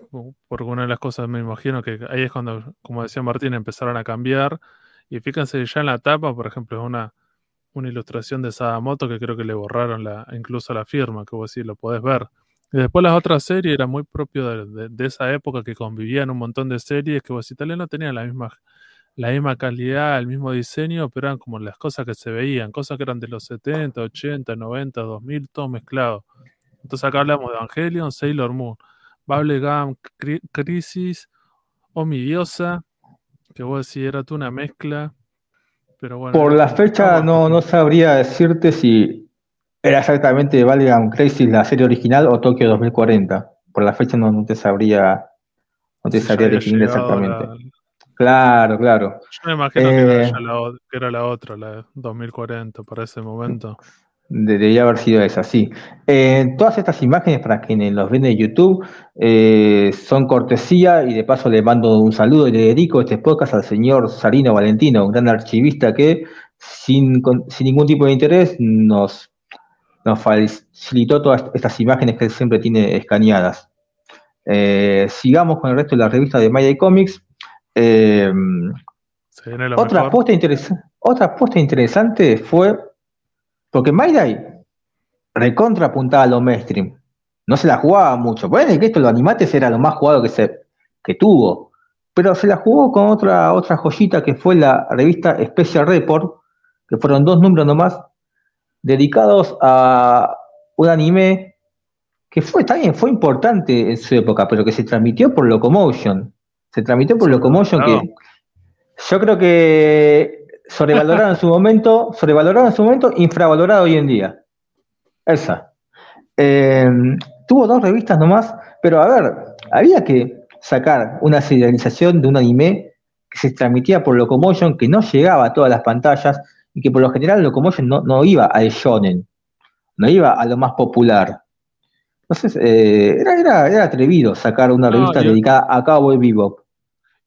S2: porque una de las cosas me imagino que ahí es cuando, como decía Martín, empezaron a cambiar. Y fíjense ya en la tapa, por ejemplo, es una, una ilustración de Sadamoto que creo que le borraron la, incluso la firma, que vos sí lo podés ver. Y después las otras series era muy propio de, esa época que convivían un montón de series que vos sí no tenían la misma, la misma calidad, el mismo diseño, pero eran como las cosas que se veían, cosas que eran de los 70, 80, 90, 2000, todo mezclado. Entonces acá hablamos de Evangelion, Sailor Moon, Bubblegum, Crisis, O mi diosa, que vos decís era tú una mezcla. Pero bueno,
S1: Por la fecha no, no sabría decirte si era exactamente Bubblegum Crisis la serie original o Tokio 2040. Por la fecha no, te sabría, no te sabría definir exactamente. Claro, claro.
S2: Yo me imagino que, era eh, la, que, era la, otra, la 2040, para ese momento.
S1: Debería haber sido esa, sí. Eh, todas estas imágenes, para quienes los ven de YouTube, eh, son cortesía y de paso le mando un saludo y le dedico este podcast al señor Sarino Valentino, un gran archivista que sin, sin ningún tipo de interés nos, nos facilitó todas estas imágenes que él siempre tiene escaneadas. Eh, sigamos con el resto de la revista de Maya Comics. otra, apuesta otra apuesta interesante fue porque Mayday recontra apuntaba a lo mainstream. No se la jugaba mucho. Bueno, que esto, los animates era lo más jugado que, se, que tuvo. Pero se la jugó con otra, otra joyita que fue la revista Special Report, que fueron dos números nomás, dedicados a un anime que fue también fue importante en su época, pero que se transmitió por Locomotion. Se transmitió por Locomotion que yo creo que sobrevalorado en su momento, sobrevalorado en su momento, infravalorado hoy en día. Esa. Em, tuvo dos revistas nomás, pero a ver, había que sacar una serialización de un anime que se transmitía por Locomotion, que no llegaba a todas las pantallas y que por lo general Locomotion no, no iba al shonen, no iba a lo más popular. Entonces, eh, era, era, atrevido sacar una revista dedicada a Cowboy Bebop.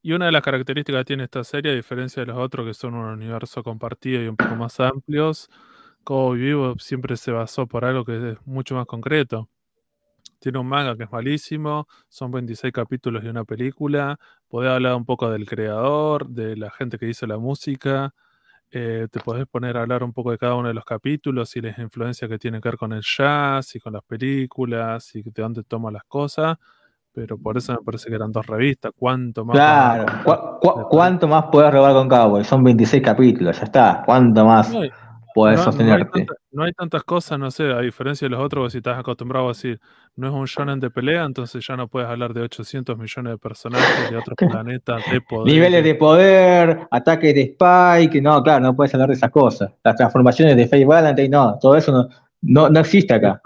S2: Y una de las características que tiene esta serie, a diferencia de los otros que son un universo compartido y un poco más amplios, Cowboy Vivo siempre se basó por algo que es mucho más concreto. Tiene un manga que es malísimo, son 26 capítulos y una película. Podés hablar un poco del creador, de la gente que hizo la música. Eh, te podés poner a hablar un poco de cada uno de los capítulos y las influencias que tienen que ver con el jazz y con las películas y de dónde toma las cosas pero por eso me parece que eran dos revistas. ¿Cuánto más?
S1: Claro, ¿cuánto más puedes robar con Cowboy? Son 26 capítulos, ya está. ¿Cuánto más puedes sostenerte?
S2: No hay, tantas cosas, no sé, a diferencia de los otros, si estás acostumbrado a decir, no es un shonen de pelea, entonces ya no puedes hablar de 800 millones de personajes de otros planetas, de poder.
S1: Niveles de poder, ataques de Spike, no, claro, no puedes hablar de esas cosas. Las transformaciones de Faye Valentine, no, todo eso no, no, no existe acá.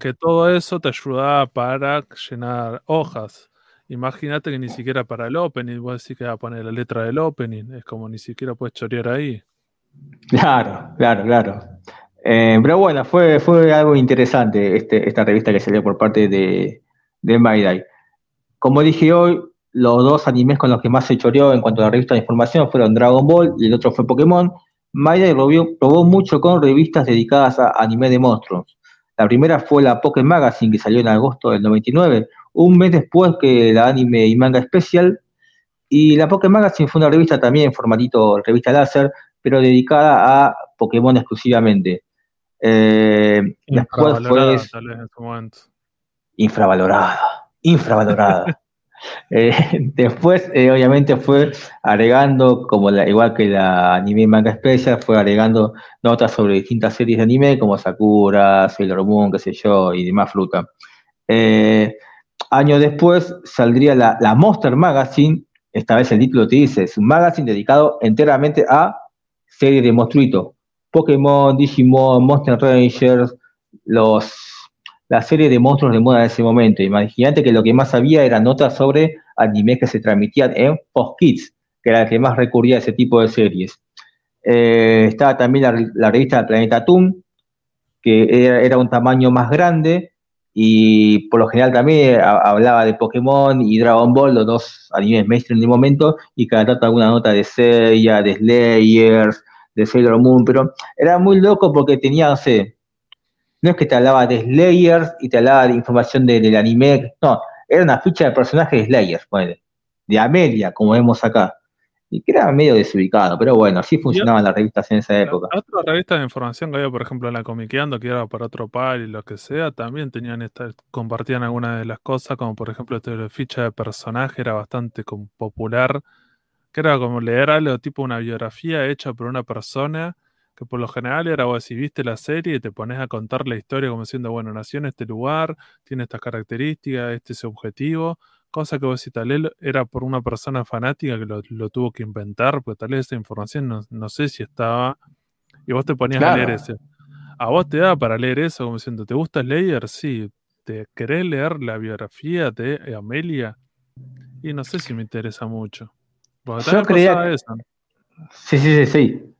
S2: Que todo, eso te ayudaba para llenar hojas. Imagínate que ni siquiera para el opening, vos decís que va a poner la letra del opening, es como ni siquiera puedes chorear ahí.
S1: Claro, claro, claro. Eh, pero bueno, fue, fue algo interesante este, esta revista que salió por parte de, de Mayday. Como dije hoy, los dos animes con los que más se choreó en cuanto a la revista de información fueron Dragon Ball y el otro fue Pokémon. Mayday probó mucho con revistas dedicadas a anime de monstruos. La primera fue la Pokémon Magazine, que salió en agosto del 99, un mes después que la Anime y Manga Special. Y la Pokémon Magazine fue una revista también en formatito revista láser, pero dedicada a Pokémon exclusivamente. Eh, después fue. Infravalorada. Infravalorada. Eh, después, eh, obviamente, fue agregando, como la, igual que la anime manga especial, fue agregando notas sobre distintas series de anime, como Sakura, Sailor Moon, qué sé yo, y demás fruta. Eh, años después saldría la, Monster Magazine, esta vez el título te dice, es un magazine dedicado enteramente a series de monstruitos. Pokémon, Digimon, Monster Rangers, los la serie de monstruos de moda de ese momento. Imagínate que lo que más había era notas sobre animes que se transmitían en Fox Kids, que era el que más recurría a ese tipo de series. Eh, estaba también la, revista Planeta Toon, que era, un tamaño más grande y por lo general también hablaba de Pokémon y Dragon Ball, los dos animes mainstream del momento, y cada tanto alguna nota de Seiya, de Slayers, de Sailor Moon, pero era muy loco porque tenía, no sé, no es que te hablaba de Slayers y te hablaba de información del anime, no, era una ficha de personaje de Slayers, de Amelia, como vemos acá. Y que era medio desubicado, pero bueno, así funcionaban las revistas en esa época.
S2: Otras revistas de información que había, por ejemplo, en la Comiqueando, que era para otro par y lo que sea, también tenían esta, compartían algunas de las cosas, como por ejemplo, este ficha de personaje era bastante popular, que era como leer algo tipo una biografía hecha por una persona que por lo general era vos si viste la serie y te pones a contar la historia como diciendo, bueno, nació en este lugar, tiene estas características, este es su objetivo, cosa que vos si tal vez era por una persona fanática que lo, tuvo que inventar, porque tal vez esa información no, sé si estaba, y vos te ponías a leer ese. A vos te da para leer eso, como diciendo, ¿te gusta leer? Sí. ¿Te querés leer la biografía de Amelia? Y no sé si me interesa mucho.
S1: Yo creía... Eso. Sí, sí, sí, sí.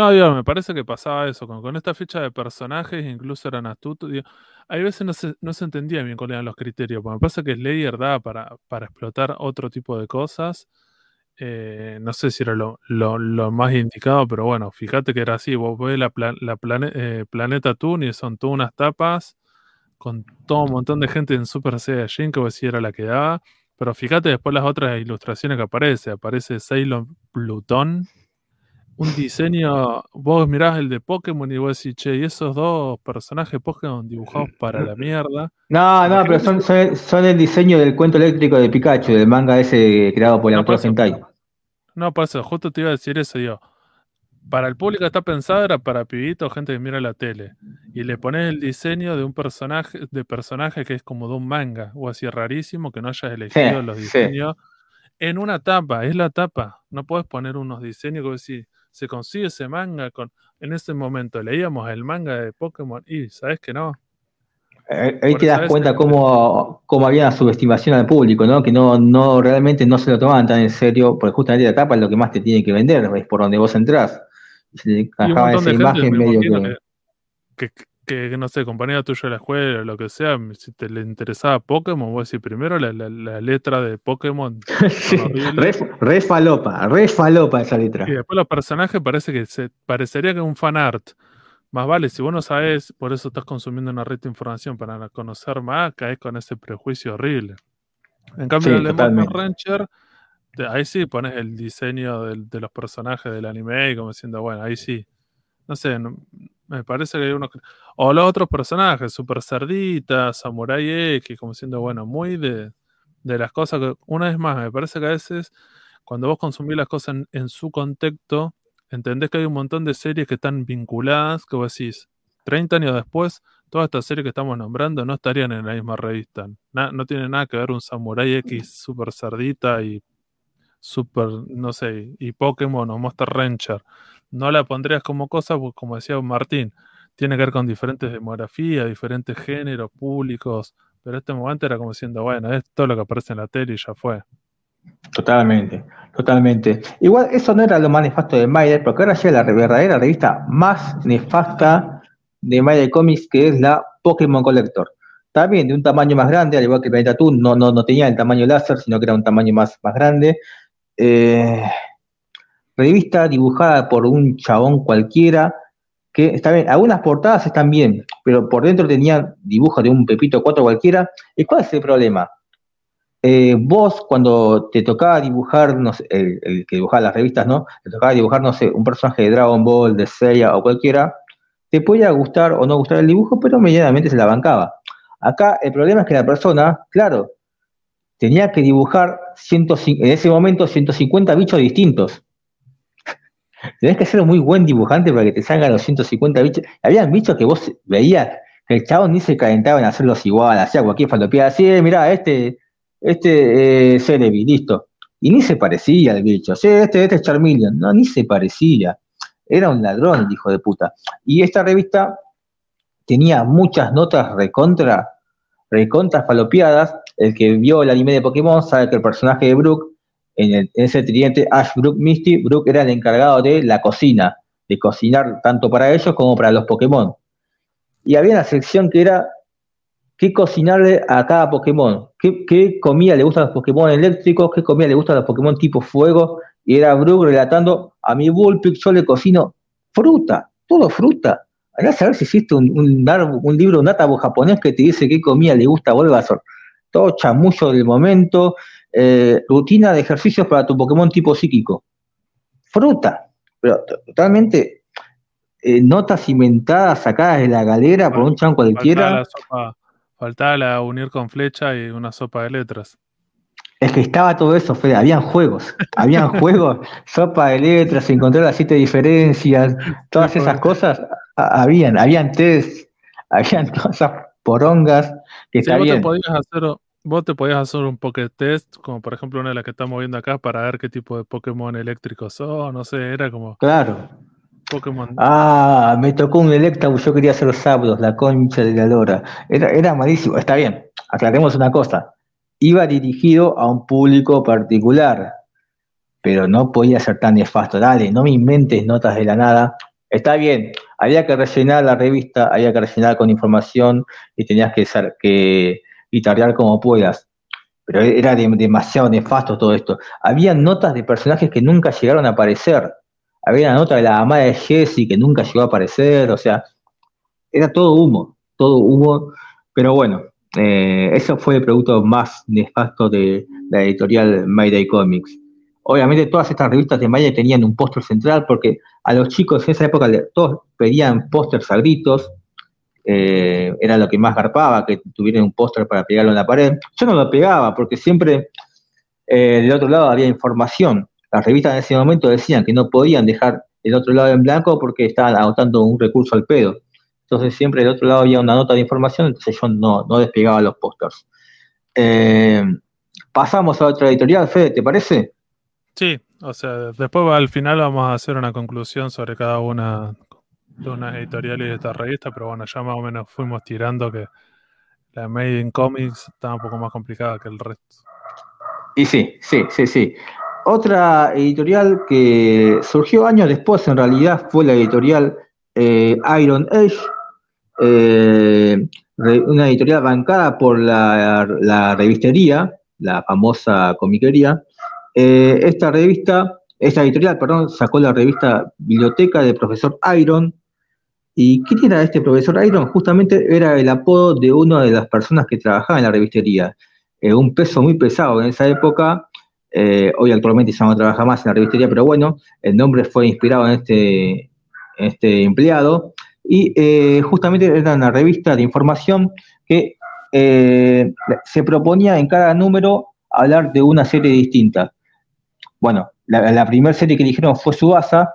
S2: No, digo, me parece que pasaba eso. Con, esta ficha de personajes, incluso eran astutos. Digo, hay veces no se, no se entendía bien cuáles eran los criterios. Porque me parece que Slayer daba para, para explotar otro tipo de cosas. Eh, no sé si era lo, lo, más indicado, pero bueno, fíjate que era así. Vos ves la, plan, la plane, eh, Planeta Toon y son todas unas tapas con todo un montón de gente en Super Saiyajin que si era la que daba. Pero fíjate después las otras ilustraciones que aparece. Aparece Sailor Plutón. Un diseño, vos mirás el de Pokémon y vos decís, che, y esos dos personajes Pokémon dibujados para la mierda.
S1: No, no, pero son, son, son, el diseño del cuento eléctrico de Pikachu, del manga ese creado por el
S2: No,
S1: autor Sentai.
S2: no, por eso, justo te iba a decir eso, yo. Para el público está pensado, era para pibitos, gente que mira la tele. Y le pones el diseño de un personaje, de personaje que es como de un manga, o así rarísimo, que no hayas elegido los
S1: sí.
S2: diseños. En una tapa, es la tapa. No puedes poner unos diseños que vos decís, se consigue ese manga con. En ese momento leíamos el manga de Pokémon y sabes que no.
S1: Eh, Ahí
S2: Por
S1: te das cuenta
S2: que-
S1: cómo, cómo había una subestimación al público, ¿no? Que no, no realmente no se lo tomaban tan en serio, porque justamente la tapa es lo que más te tiene que vender, es por donde vos entrás. Y se
S2: Y un montón
S1: esa
S2: de gente,
S1: imagen
S2: me
S1: medio que,
S2: que, no sé, compañero tuyo de la escuela o lo que sea, si te le interesaba Pokémon, vos decís primero la, la, la letra de Pokémon
S1: Sí, re, re falopa, re falopa esa letra.
S2: Y después los personajes parece que se parecería que es un fan art. Más vale, si vos no sabes, por eso estás consumiendo una red de información para conocer más, caes con ese prejuicio horrible. En cambio,
S1: Sí,
S2: el de Monster
S1: totalmente.
S2: Rancher, ahí sí pones el diseño de los personajes del anime y como diciendo, bueno, ahí sí. No sé, no- me parece que hay unos. que- O los otros personajes, Super Cerdita, Samurai X, como diciendo, bueno, muy de, de las cosas que. Una vez más, me parece que a veces, cuando vos consumís las cosas en, en su contexto, entendés que hay un montón de series que están vinculadas, que vos decís, 30 años después, todas estas series que estamos nombrando no estarían en la misma revista. Na- no tiene nada que ver un Samurai X Super Cerdita y Super, no sé, y Pokémon o Monster Rancher. No la pondrías como cosa, porque como decía Martín, tiene que ver con diferentes demografías, diferentes géneros, públicos, pero este momento era como diciendo, bueno, es todo lo que aparece en la tele y ya fue.
S1: Totalmente, totalmente. Igual eso no era lo más nefasto de Maider, porque ahora llega la verdadera revista más nefasta de Maider Comics, que es la Pokémon Collector. También de un tamaño más grande, al igual que Planeta Toon, no, no, no tenía el tamaño láser, sino que era un tamaño más, más grande. Eh, revista dibujada por un chabón cualquiera, que está bien, algunas portadas están bien, pero por dentro tenían dibujos de un Pepito 4 cualquiera. ¿Y cuál es el problema? Eh, vos cuando te tocaba dibujar, no sé, el, que dibujaba las revistas, ¿no? Te tocaba dibujar, no sé, un personaje de Dragon Ball, de Seiya o cualquiera, te podía gustar o no gustar el dibujo, pero medianamente se la bancaba. Acá el problema es que la persona, claro, tenía que dibujar 105, en ese momento 150 bichos distintos. Tenés que ser un muy buen dibujante para que te salgan los 150 bichos. Habían bichos que vos veías que el chabón ni se calentaba en hacerlos igual, hacía cualquier falopeada, así, eh, mirá, este, este eh, listo. Y ni se parecía al bicho. Sí, este, este es Charmeleon. No, ni se parecía. Era un ladrón, el hijo de puta. Y esta revista tenía muchas notas recontra, recontra falopeadas. El que vio el anime de Pokémon sabe que el personaje de Brook, en, el, ese tridente Ash, Brook, Misty, Brook era el encargado de la cocina, de cocinar tanto para ellos como para los Pokémon. Y había una sección que era qué cocinarle a cada Pokémon, qué, comida le gusta a los Pokémon eléctricos, qué comida le gusta a los Pokémon tipo fuego, y era Brook relatando, a mi Bullpix yo le cocino fruta, todo fruta. Andá a saber si existe un libro, un atabo japonés que te dice qué comida le gusta a Bulbasaur. Todo chamullo del momento, eh, rutina de ejercicios para tu Pokémon tipo psíquico. Fruta, pero totalmente eh, notas inventadas, sacadas de la galera por un chan cualquiera.
S2: Faltaba la, sopa, faltaba la unir con flecha y una sopa de letras.
S1: Es que estaba todo eso, Fede, habían juegos, habían juegos, sopa de letras, encontrar las siete diferencias, todas esas cosas, habían, habían test, habían todas esas porongas que
S2: sí, vos. Te podías hacer, vos te podías hacer un Poké Test, como por ejemplo una de las que estamos viendo acá, para ver qué tipo de Pokémon eléctricos son, no sé, era como...
S1: Claro.
S2: Pokémon.
S1: Ah, me tocó un Electabuzz, yo quería hacer los Zapdos, la concha de la lora. Era, era malísimo, está bien, aclaremos una cosa iba dirigido a un público particular, pero no podía ser tan nefasto. Dale, no me inventes notas de la nada. Está bien, había que rellenar la revista, había que rellenar con información y tenías que, ser, que guitarrear como puedas. Pero era demasiado nefasto todo esto. Había notas de personajes que nunca llegaron a aparecer. Había una nota de la amada de Jesse que nunca llegó a aparecer. O sea, era todo humo, todo humo. Pero bueno, eh, eso fue el producto más nefasto de la editorial Mayday Comics. Obviamente todas estas revistas de Mayday tenían un póster central porque a los chicos en esa época todos pedían pósters a eh, era lo que más garpaba, que tuvieran un póster para pegarlo en la pared. Yo no lo pegaba porque siempre eh, del otro lado había información. Las revistas en ese momento decían que no podían dejar el otro lado en blanco porque estaban agotando un recurso al pedo. Entonces siempre del otro lado había una nota de información, entonces yo no, no despegaba los pósters. Eh, pasamos a otra editorial, Fede, ¿te parece?
S2: Sí, o sea, después al final vamos a hacer una conclusión sobre cada una de unas editoriales de esta revista, pero bueno, ya más o menos fuimos tirando que la Made in Comics está un poco más complicada que el resto.
S1: Y sí, sí, sí, sí. Otra editorial que surgió años después, en realidad, fue la editorial eh, Iron Age, eh, una editorial bancada por la, la revistería, la famosa comiquería, eh, esta revista, esta editorial, perdón, sacó la revista Biblioteca del profesor Iron. ¿Y quién era este profesor Iron? Justamente era el apodo de una de las personas que trabajaba en la revistería. Eh, un peso muy pesado en esa época. Eh, hoy actualmente ya no trabaja más en la revistería, pero bueno, el nombre fue inspirado en este, este empleado. Y justamente era una revista de información que se proponía en cada número hablar de una serie distinta. Bueno, la, primera serie que dijeron fue Subasa,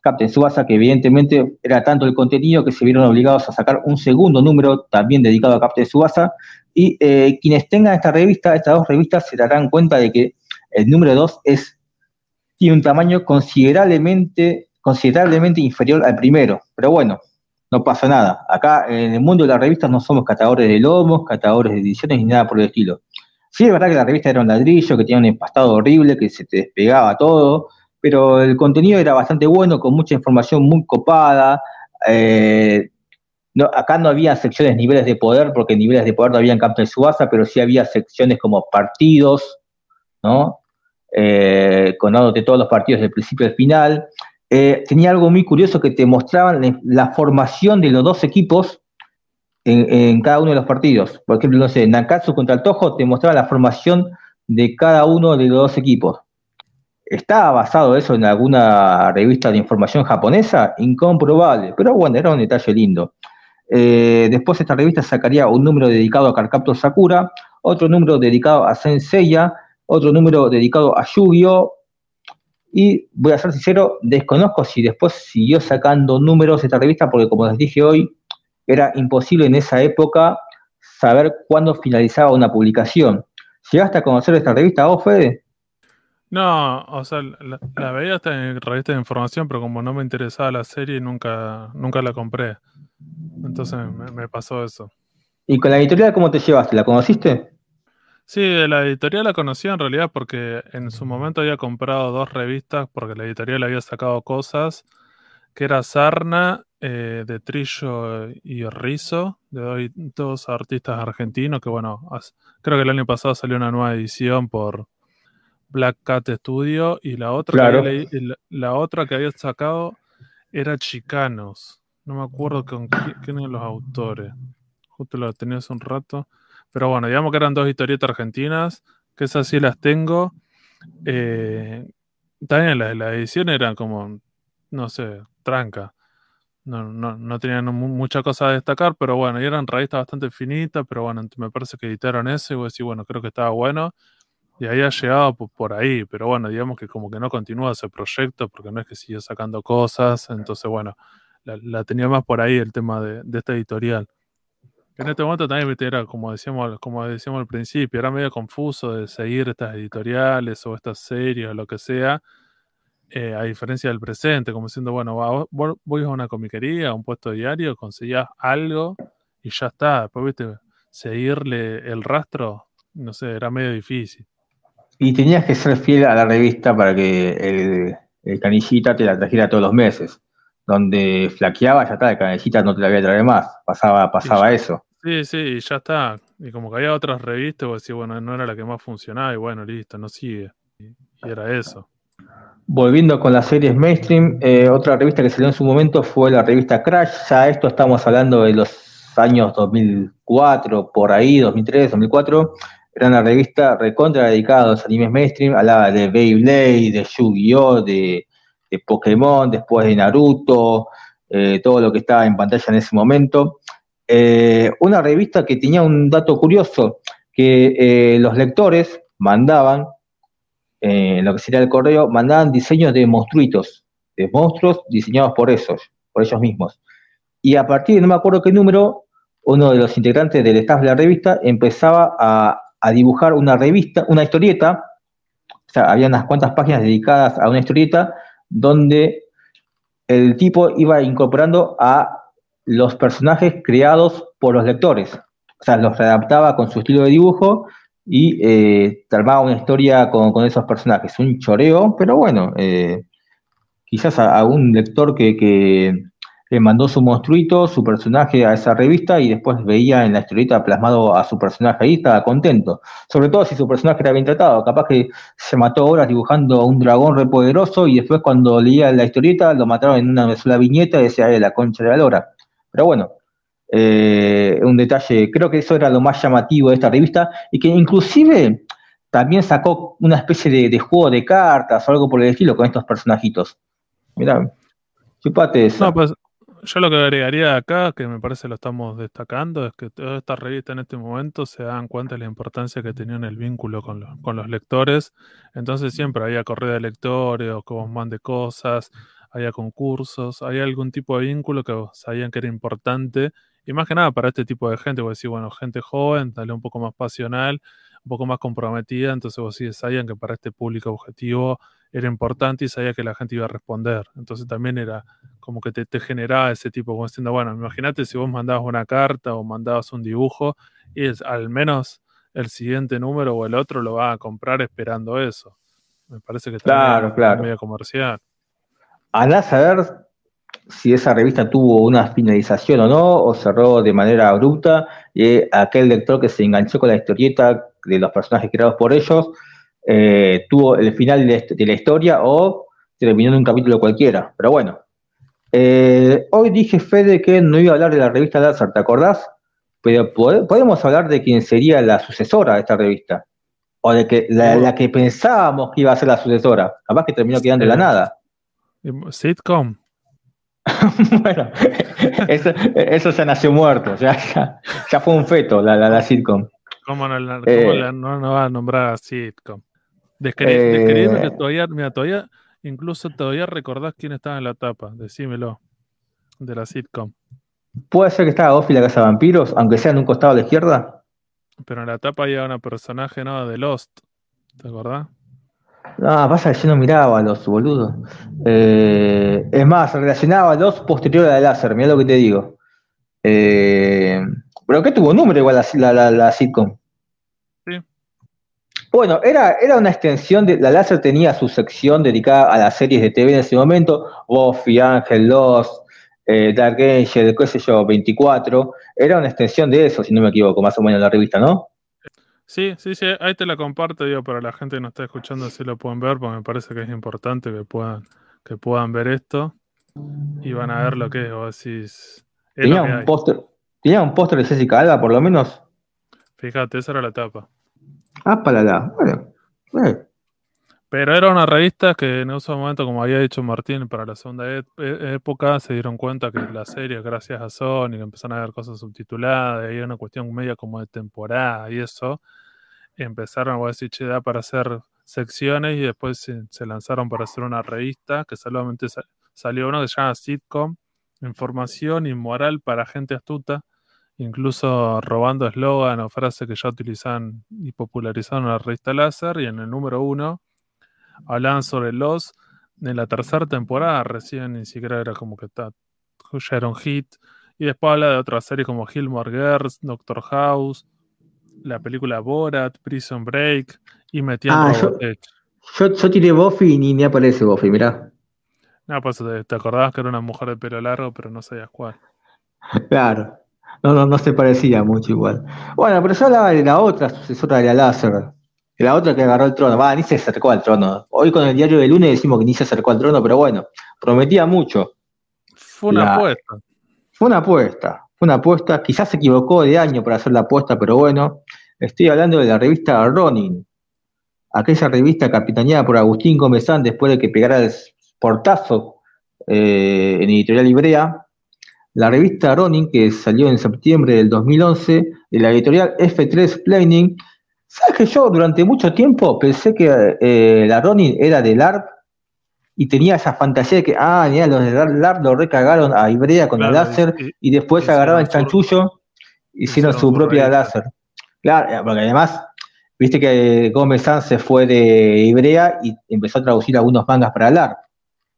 S1: Captain Subasa, que evidentemente era tanto el contenido que se vieron obligados a sacar un segundo número también dedicado a Captain Subasa. Y eh, quienes tengan esta revista, estas dos revistas, se darán cuenta de que el número 2 es, tiene un tamaño considerablemente, considerablemente inferior al primero. Pero bueno, no pasa nada. Acá en el mundo de las revistas no somos catadores de lomos, catadores de ediciones ni nada por el estilo. Sí, es verdad que la revista era un ladrillo, que tenía un empastado horrible, que se te despegaba todo, pero el contenido era bastante bueno, con mucha información muy copada. Eh, acá no había secciones niveles de poder, porque niveles de poder no había en Campo de Subasa, pero sí había secciones como partidos, ¿no? Eh, de todos los partidos del principio al final. Eh, tenía algo muy curioso que te mostraban la formación de los dos equipos en, cada uno de los partidos. Por ejemplo, no sé, Nakatsu contra el Tojo te mostraba la formación de cada uno de los dos equipos. ¿Estaba basado eso en alguna revista de información japonesa? Incomprobable, pero bueno, era un detalle lindo. Eh, después esta revista sacaría un número dedicado a Carcaptor Sakura, otro número dedicado a Senseiya, otro número dedicado a Yu-Gi-Oh! Y voy a ser sincero, desconozco si después siguió sacando números esta revista, porque como les dije hoy, era imposible en esa época saber cuándo finalizaba una publicación. ¿Llegaste a conocer esta revista vos?
S2: No, o sea, la, veía hasta en revista de información, pero como no me interesaba la serie, nunca, nunca la compré. Entonces me, pasó eso.
S1: ¿Y con la editorial cómo te llevaste? ¿La conociste?
S2: Sí, la editorial la conocí en realidad porque en su momento había comprado dos revistas porque la editorial había sacado cosas, que era Sarna eh, de Trillo y Rizo, de dos artistas argentinos que, bueno, creo que el año pasado salió una nueva edición por Black Cat Studio y la otra, que, la, otra que había sacado era Chicanos. No me acuerdo con quién, eran los autores. Justo lo tenía hace un rato. Pero bueno, digamos que eran dos historietas argentinas, que esas sí las tengo. Eh, también la, la edición eran como, no sé, tranca no, no, no tenían mucha cosa a destacar, pero bueno, y eran revistas bastante finitas, pero bueno, me parece que editaron ese y voy a decir, bueno, creo que estaba bueno. Y ahí ha llegado por, ahí, pero bueno, digamos que como que no continúa ese proyecto, porque no es que siguió sacando cosas, entonces bueno, la, tenía más por ahí el tema de, de, esta editorial. En este momento también era, como decíamos, como decíamos al principio, era medio confuso de seguir estas editoriales o estas series o lo que sea, eh, a diferencia del presente, como diciendo, bueno, voy a una comiquería, a un puesto diario, conseguías algo y ya está. Después, viste, seguirle el rastro, no sé, era medio difícil.
S1: Y tenías que ser fiel a la revista para que el, canillita te la trajera todos los meses. donde flaqueaba, ya está, de canecita no te la voy a traer más. Pasaba, pasaba eso.
S2: Sí, sí, y ya está. Y como que había otras revistas, vos decís, bueno, no era la que más funcionaba, y bueno, listo, no sigue. Y, era eso.
S1: Volviendo con las series mainstream, eh, otra revista que salió en su momento fue la revista Crash. Ya esto estamos hablando de los años 2004, por ahí, 2003, 2004. Era una revista recontra dedicada a los animes mainstream. Hablaba de Beyblade, de Yu-Gi-Oh!, de, Pokémon, después de Naruto, eh, todo lo que estaba en pantalla en ese momento. Eh, una revista que tenía un dato curioso, que eh, los lectores mandaban, en lo que sería el correo, mandaban diseños de monstruitos, de monstruos diseñados por esos, por ellos mismos. Y a partir de no me acuerdo qué número, uno de los integrantes del staff de la revista empezaba a, a dibujar una revista, una historieta, o sea, había unas cuantas páginas dedicadas a una historieta donde el tipo iba incorporando a los personajes creados por los lectores. O sea, los readaptaba con su estilo de dibujo y eh, armaba una historia con, esos personajes. Un choreo, pero bueno, eh, quizás a, un lector que, le mandó su monstruito, su personaje a esa revista y después veía en la historieta plasmado a su personaje ahí, estaba contento. Sobre todo si su personaje era bien tratado, capaz que se mató horas dibujando a un dragón repoderoso y después cuando leía la historieta lo mataron en una sola viñeta y decía, la concha de la lora. Pero bueno, eh, un detalle, creo que eso era lo más llamativo de esta revista y que inclusive también sacó una especie de, juego de cartas o algo por el estilo con estos personajitos. Mirá, chupate eso.
S2: No, pues yo lo que agregaría acá, que me parece lo estamos destacando, es que todas estas revistas en este momento se dan cuenta de la importancia que tenían el vínculo con los, con los lectores. Entonces siempre había corrida de lectores o que vos mande cosas había concursos, había algún tipo de vínculo que sabían que era importante. Y más que nada para este tipo de gente, vos decís, bueno, gente joven, tal un poco más pasional, un poco más comprometida, entonces vos sí sabían que para este público objetivo era importante y sabía que la gente iba a responder. Entonces también era como que te, generaba ese tipo, como diciendo, bueno, imagínate si vos mandabas una carta o mandabas un dibujo y es, al menos el siguiente número o el otro lo va a comprar esperando eso. Me parece que
S1: claro, claro.
S2: medio comercial.
S1: a saber si esa revista tuvo una finalización o no, o cerró de manera abrupta, y aquel lector que se enganchó con la historieta de los personajes creados por ellos, eh, tuvo el final de, la historia o terminó en un capítulo cualquiera. Pero bueno, eh, hoy dije, Fede, que no iba a hablar de la revista Lazar, ¿te acordás? Pero podemos hablar de quién sería la sucesora de esta revista. O de que la, que pensábamos que iba a ser la sucesora. Capaz que terminó quedando en la nada.
S2: Sitcom.
S1: bueno, eso, ya nació muerto, ya, fue un feto la, la, sitcom.
S2: ¿Cómo, no, la, eh. no, va a nombrar a sitcom? Que eh. todavía, mira, todavía, incluso todavía recordás quién estaba en la tapa, decímelo, de la sitcom.
S1: ¿Puede ser que estaba Buffy la Casa de Vampiros, aunque sea en un costado a la izquierda?
S2: Pero en la tapa había una personaje, ¿no? De Lost, ¿te acordás?
S1: No, pasa que yo no miraba a los boludos. Eh, es más, relacionaba a los posteriores a la láser, mira lo que te digo. Eh, pero que tuvo número igual la, la, la, sitcom. Bueno, era, era una extensión de. La láser tenía su sección dedicada a las series de TV en ese momento. Buffy, Ángel, Lost, eh, Dark Angel, qué sé yo, 24. Era una extensión de eso, si no me equivoco, más o menos la revista, ¿no?
S2: Sí, sí, sí, ahí te la comparto, digo, para la gente que nos está escuchando, así lo pueden ver, porque me parece que es importante que puedan, que puedan ver esto y van a ver lo que es, o decís.
S1: tenía, un póster, tenía un póster de Jessica Alba, por lo menos.
S2: Fíjate, esa era la tapa.
S1: Ah, para la. Bueno,
S2: Pero era una revista que en ese momento, como había dicho Martín, para la segunda e, e, época se dieron cuenta que la serie, gracias a Sony, empezaron a ver cosas subtituladas, y había una cuestión media como de temporada y eso, empezaron a decir, che, para hacer secciones y después se, lanzaron para hacer una revista que solamente salió uno que se llama Sitcom, Información y Moral para Gente Astuta, incluso robando eslogan o frases que ya utilizan y popularizaron en la revista Láser y en el número uno hablaban sobre los en la tercera temporada recién ni siquiera era como que está, ya era un hit y después habla de otras series como Gilmore Girls, Doctor House, la película Borat, Prison Break y metiendo
S1: ah, yo, yo, tiré Buffy y ni, ni aparece Buffy, mirá.
S2: No, pues te, acordabas que era una mujer de pelo largo, pero no sabías cuál.
S1: Claro. No, no, no se parecía mucho igual. Bueno, pero yo hablaba de la otra sucesora de la láser. La otra que agarró el trono. Va, ni se acercó al trono. Hoy con el diario de lunes decimos que ni se acercó al trono, pero bueno, prometía mucho.
S2: Fue una apuesta.
S1: Fue una apuesta. Fue una apuesta. Quizás se equivocó de año para hacer la apuesta, pero bueno. Estoy hablando de la revista Ronin. Aquella revista capitaneada por Agustín Gómezán después de que pegara el portazo eh, en Editorial Ibrea. La revista Ronin, que salió en septiembre del 2011, de la editorial F3 Planning, ¿Sabes que yo durante mucho tiempo pensé que eh, la Ronin era de LARP y tenía esa fantasía de que, ah, mira, los de LARP lo recagaron a Ibrea con el láser y, después agarraban el chanchullo y hicieron su propia láser. Claro, eh, porque además, viste que Gómez Sanz se fue de Ibrea y empezó a traducir algunos mangas para LARP.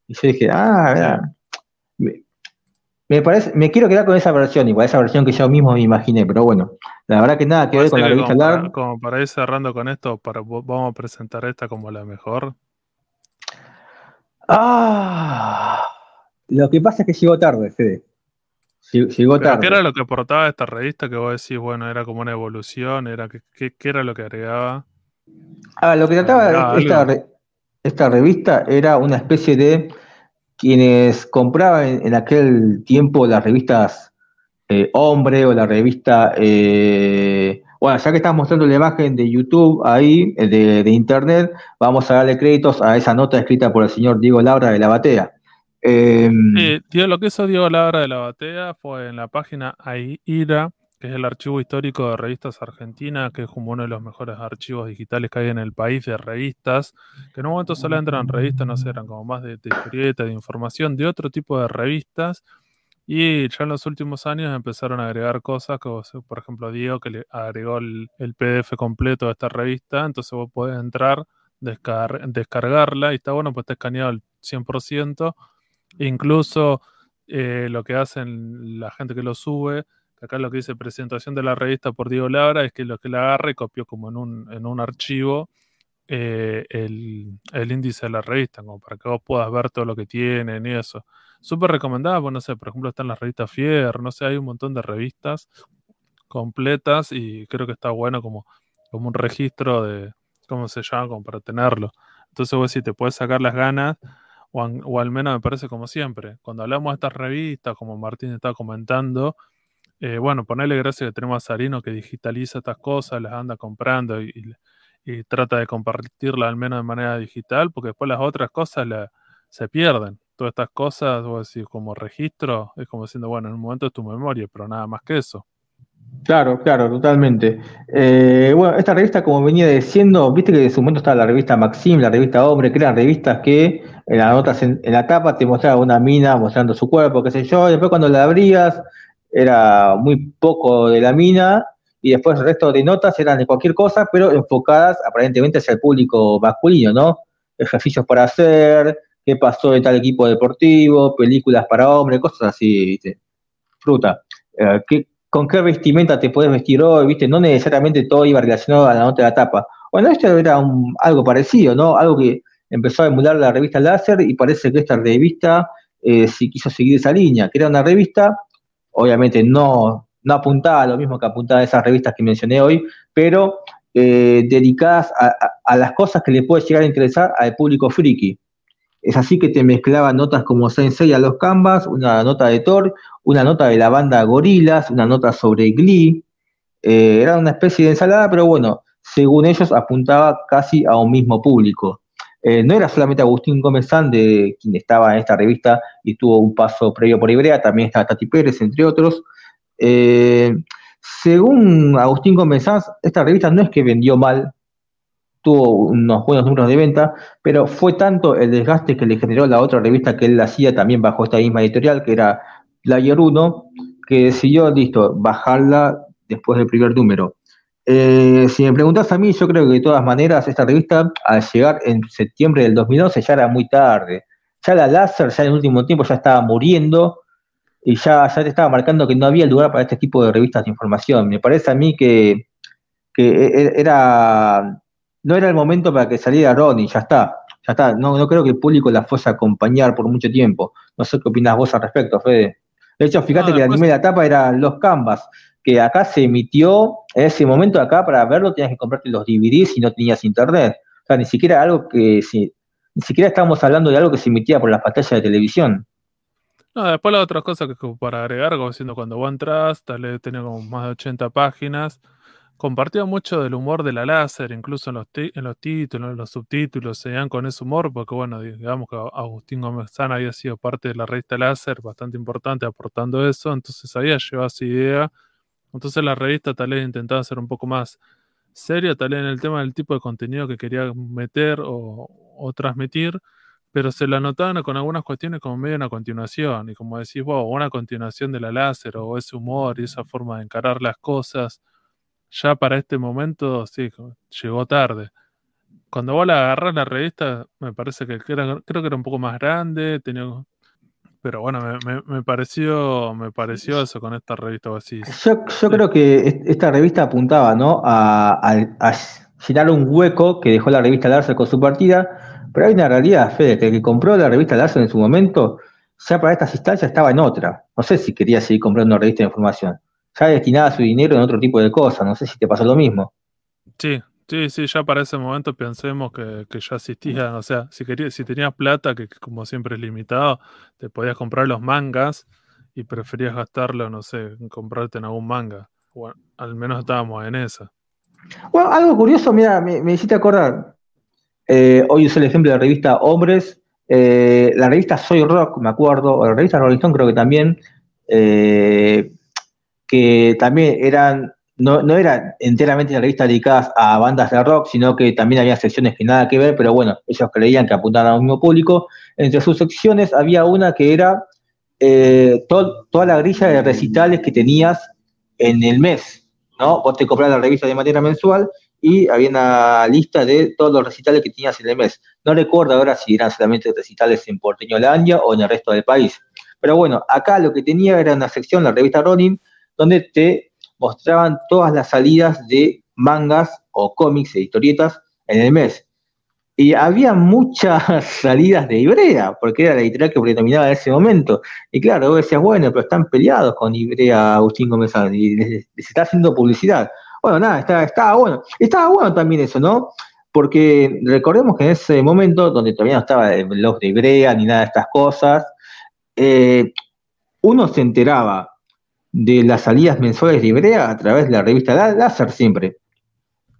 S1: Y yo dije, ah, mira, me parece, me quiero quedar con esa versión, igual esa versión que yo mismo me imaginé, pero bueno, la verdad que nada que ver con la revista
S2: como como para ir cerrando con esto, para, vamos a presentar esta como la mejor.
S1: Ah, lo que pasa es que llegó tarde, Fede. Llegó tarde.
S2: ¿Qué era lo que aportaba esta revista que vos decís, bueno, era como una evolución? era ¿Qué, qué, era lo que agregaba?
S1: Ah, lo que trataba esta, esta revista era una especie de quienes compraban en, aquel tiempo las revistas eh, Hombre o la revista, eh, bueno, ya que estamos mostrando la imagen de YouTube ahí, eh, de, Internet, vamos a darle créditos a esa nota escrita por el señor Diego Labra de la Batea.
S2: Em, sí, lo que hizo Diego Labra de la Batea fue en la página AIRA, que es el archivo histórico de revistas argentinas, que es como uno de los mejores archivos digitales que hay en el país de revistas, que en un momento solo entran revistas, no sé, eran como más de, de de información, de otro tipo de revistas, y ya en los últimos años empezaron a agregar cosas, como por ejemplo Diego, que le agregó el, PDF completo de esta revista, entonces vos podés entrar, descargarla, y está bueno, pues está escaneado al 100%, incluso eh, lo que hacen la gente que lo sube, Acá lo que dice presentación de la revista por Diego Labra es que lo que la agarra y copió como en un, en un archivo eh, el, índice de la revista, como para que vos puedas ver todo lo que tienen y eso. Súper recomendada, pues no sé, por ejemplo están las revistas Fier, no sé, hay un montón de revistas completas y creo que está bueno como, como un registro de, ¿cómo se llama? Como para tenerlo. Entonces vos si te puedes sacar las ganas, o, o, al menos me parece como siempre, cuando hablamos de estas revistas, como Martín está comentando, eh, bueno, ponerle gracias que tenemos a Sarino que digitaliza estas cosas, las anda comprando y, trata de compartirlas al menos de manera digital, porque después las otras cosas se pierden. Todas estas cosas, vos decís, como registro, es como diciendo, bueno, en un momento es tu memoria, pero nada más que eso.
S1: Claro, claro, totalmente. Eh, bueno, esta revista, como venía diciendo, viste que en su momento estaba la revista Maxim, la revista Hombre, que eran revistas que en las notas, en la tapa te mostraba una mina mostrando su cuerpo, qué sé yo, y después cuando la abrías, era muy poco de la mina y después el resto de notas eran de cualquier cosa, pero enfocadas aparentemente hacia el público masculino, ¿no? Ejercicios para hacer, qué pasó de tal equipo deportivo, películas para hombres, cosas así, ¿viste? Fruta. Eh, ¿Con qué vestimenta te puedes vestir hoy? ¿Viste? No necesariamente todo iba relacionado a la nota de la tapa. Bueno, esto era algo parecido, ¿no? Algo que empezó a emular la revista Láser y parece que esta revista eh, sí quiso seguir esa línea, que era una revista obviamente no, no apuntaba a lo mismo que apuntaba a esas revistas que mencioné hoy, pero eh, dedicadas a, las cosas que le puede llegar a interesar al público friki. Es así que te mezclaban notas como Sensei a los Canvas, una nota de Thor, una nota de la banda Gorilas, una nota sobre Glee. Eh, era una especie de ensalada, pero bueno, según ellos apuntaba casi a un mismo público. Eh, no era solamente Agustín Gómez de quien estaba en esta revista y tuvo un paso previo por Ibrea, también estaba Tati Pérez, entre otros. Eh, según Agustín Gómez esta revista no es que vendió mal, tuvo unos buenos números de venta, pero fue tanto el desgaste que le generó la otra revista que él hacía también bajo esta misma editorial, que era Player 1, que decidió, listo, bajarla después del primer número. Eh, si me preguntas a mí, yo creo que de todas maneras esta revista, al llegar en septiembre del 2012, ya era muy tarde. Ya la láser, ya en el último tiempo, ya estaba muriendo y ya, ya te estaba marcando que no había lugar para este tipo de revistas de información. Me parece a mí que, que e, e, era no era el momento para que saliera Ronnie, ya está. Ya está, no, no creo que el público la fuese a acompañar por mucho tiempo. No sé qué opinas vos al respecto, Fede. De hecho, fíjate que la primera etapa era Los Canvas, que acá se emitió, en ese momento acá para verlo tenías que comprarte los DVDs si no tenías internet. O sea, ni siquiera algo que, si, ni siquiera estábamos hablando de algo que se emitía por las pantallas de televisión.
S2: No, después la otra cosa que para agregar, como diciendo, cuando vos entras, tal vez tenía como más de 80 páginas, compartía mucho del humor de la láser, incluso en los, en los títulos, en los subtítulos, se iban con ese humor, porque bueno, digamos que Agustín Gómez había sido parte de la revista Láser, bastante importante aportando eso, entonces había llevado esa idea. Entonces la revista tal vez intentaba ser un poco más seria, tal vez en el tema del tipo de contenido que quería meter o, transmitir, pero se la notaban con algunas cuestiones como medio una continuación, y como decís vos, una continuación de la láser, o ese humor y esa forma de encarar las cosas, ya para este momento, sí, llegó tarde. Cuando vos la agarrás la revista, me parece que creo que era un poco más grande, tenía pero bueno, me, pareció me pareció eso con esta revista así.
S1: Yo, yo creo que esta revista apuntaba ¿no? a, a, llenar un hueco que dejó la revista Larsen con su partida pero hay una realidad, Fede, que el que compró la revista Larsen en su momento, ya para estas instancias estaba en otra. No sé si quería seguir comprando una revista de información. Ya destinaba su dinero en otro tipo de cosas. No sé si te pasó lo mismo.
S2: Sí, sí, sí, ya para ese momento pensemos que, ya existía. O sea, si, querías, si tenías plata, que como siempre es limitado, te podías comprar los mangas y preferías gastarlo, no sé, en comprarte en algún manga. Bueno, al menos estábamos en esa.
S1: Bueno, algo curioso, mira, me, me hiciste acordar. Eh, hoy usé el ejemplo de la revista Hombres, eh, la revista Soy Rock, me acuerdo, o la revista Rolling Stone creo que también, eh, que también eran, no, no eran enteramente la revista dedicadas a bandas de rock, sino que también había secciones que nada que ver, pero bueno, ellos creían que apuntaban al mismo público. Entre sus secciones había una que era toda la grilla de recitales que tenías en el mes, ¿no? Vos te comprabas la revista de manera mensual y había una lista de todos los recitales que tenías en el mes. No recuerdo ahora si eran solamente recitales en Porteñolandia o en el resto del país. Pero bueno, acá lo que tenía era una sección, la revista Ronin, donde te mostraban todas las salidas de mangas o cómics, editorietas en el mes. Y había muchas salidas de Ibrea, porque era la editorial que predominaba en ese momento. Y claro, vos decías, bueno, pero están peleados con Ibrea, Agustín Gómez, y les está haciendo publicidad. Bueno, nada, estaba, bueno. Estaba bueno también eso, ¿no? Porque recordemos que en ese momento, donde todavía no estaba el blog de Ibrea ni nada de estas cosas, eh, uno se enteraba de las salidas mensuales de Ibrea a través de la revista Láser siempre.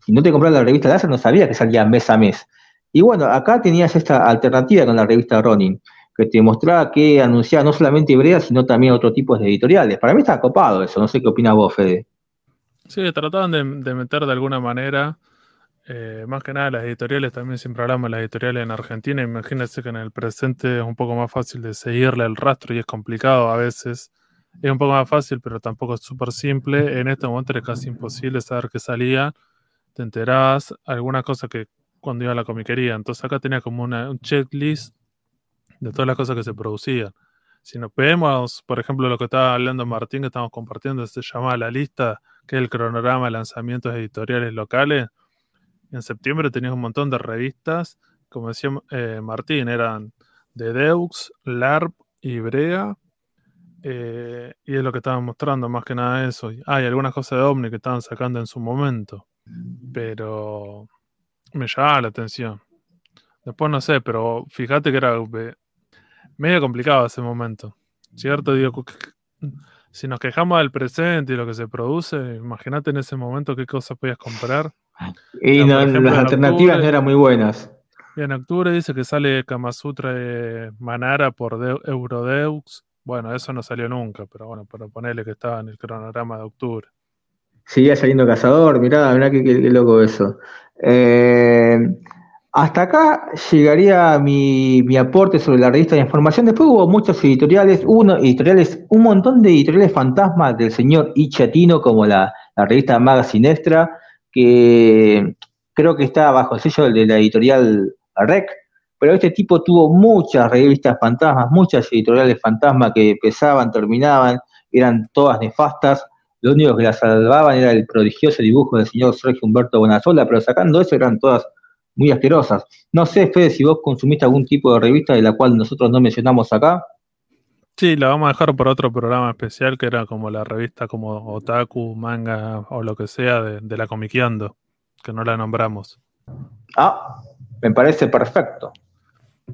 S1: Si no te comprabas la revista Láser, no sabía que salía mes a mes. Y bueno, acá tenías esta alternativa con la revista Ronin, que te mostraba que anunciaba no solamente Ibrea, sino también otro tipo de editoriales. Para mí está copado eso, no sé qué opina vos, Fede.
S2: Sí, trataban de, meter de alguna manera, eh, más que nada las editoriales, también siempre hablamos de las editoriales en Argentina, imagínense que en el presente es un poco más fácil de seguirle el rastro y es complicado a veces. Es un poco más fácil, pero tampoco es súper simple. En este momento es casi imposible saber qué salía. Te enterabas alguna cosa que cuando iba a la comiquería. Entonces acá tenía como una, un checklist de todas las cosas que se producían. Si nos vemos, por ejemplo, lo que estaba hablando Martín, que estamos compartiendo, se llama la lista que es el cronograma de lanzamientos editoriales locales. En septiembre tenías un montón de revistas, como decía eh, Martín, eran de Deux, LARP y Brea. Eh, y es lo que estaban mostrando, más que nada eso. Hay algunas cosas de Omni que estaban sacando en su momento, pero me llamaba la atención. Después no sé, pero fíjate que era medio complicado ese momento. ¿Cierto? Digo, si nos quejamos del presente y lo que se produce, imagínate en ese momento qué cosas podías comprar.
S1: Y las alternativas no eran muy buenas.
S2: Y en octubre dice que sale Kamasutra de Manara por Eurodeux. Bueno, eso no salió nunca, pero bueno, para ponerle que estaba en el cronograma de octubre.
S1: Seguía saliendo Cazador, mirá, mirá qué, loco eso. Eh, hasta acá llegaría mi, aporte sobre la revista de información. Después hubo muchos editoriales, uno, editoriales, un montón de editoriales fantasmas del señor Ichatino, como la, revista Magazine Extra, que creo que está bajo el sello de la editorial REC, pero este tipo tuvo muchas revistas fantasmas, muchas editoriales fantasmas que empezaban, terminaban, eran todas nefastas. Lo único que las salvaban era el prodigioso dibujo del señor Sergio Humberto Bonazola, pero sacando eso eran todas muy asquerosas. No sé, Fede, si vos consumiste algún tipo de revista de la cual nosotros no mencionamos acá.
S2: Sí, la vamos a dejar por otro programa especial que era como la revista como Otaku, Manga o lo que sea de, la Comiqueando, que no la nombramos.
S1: Ah, me parece perfecto.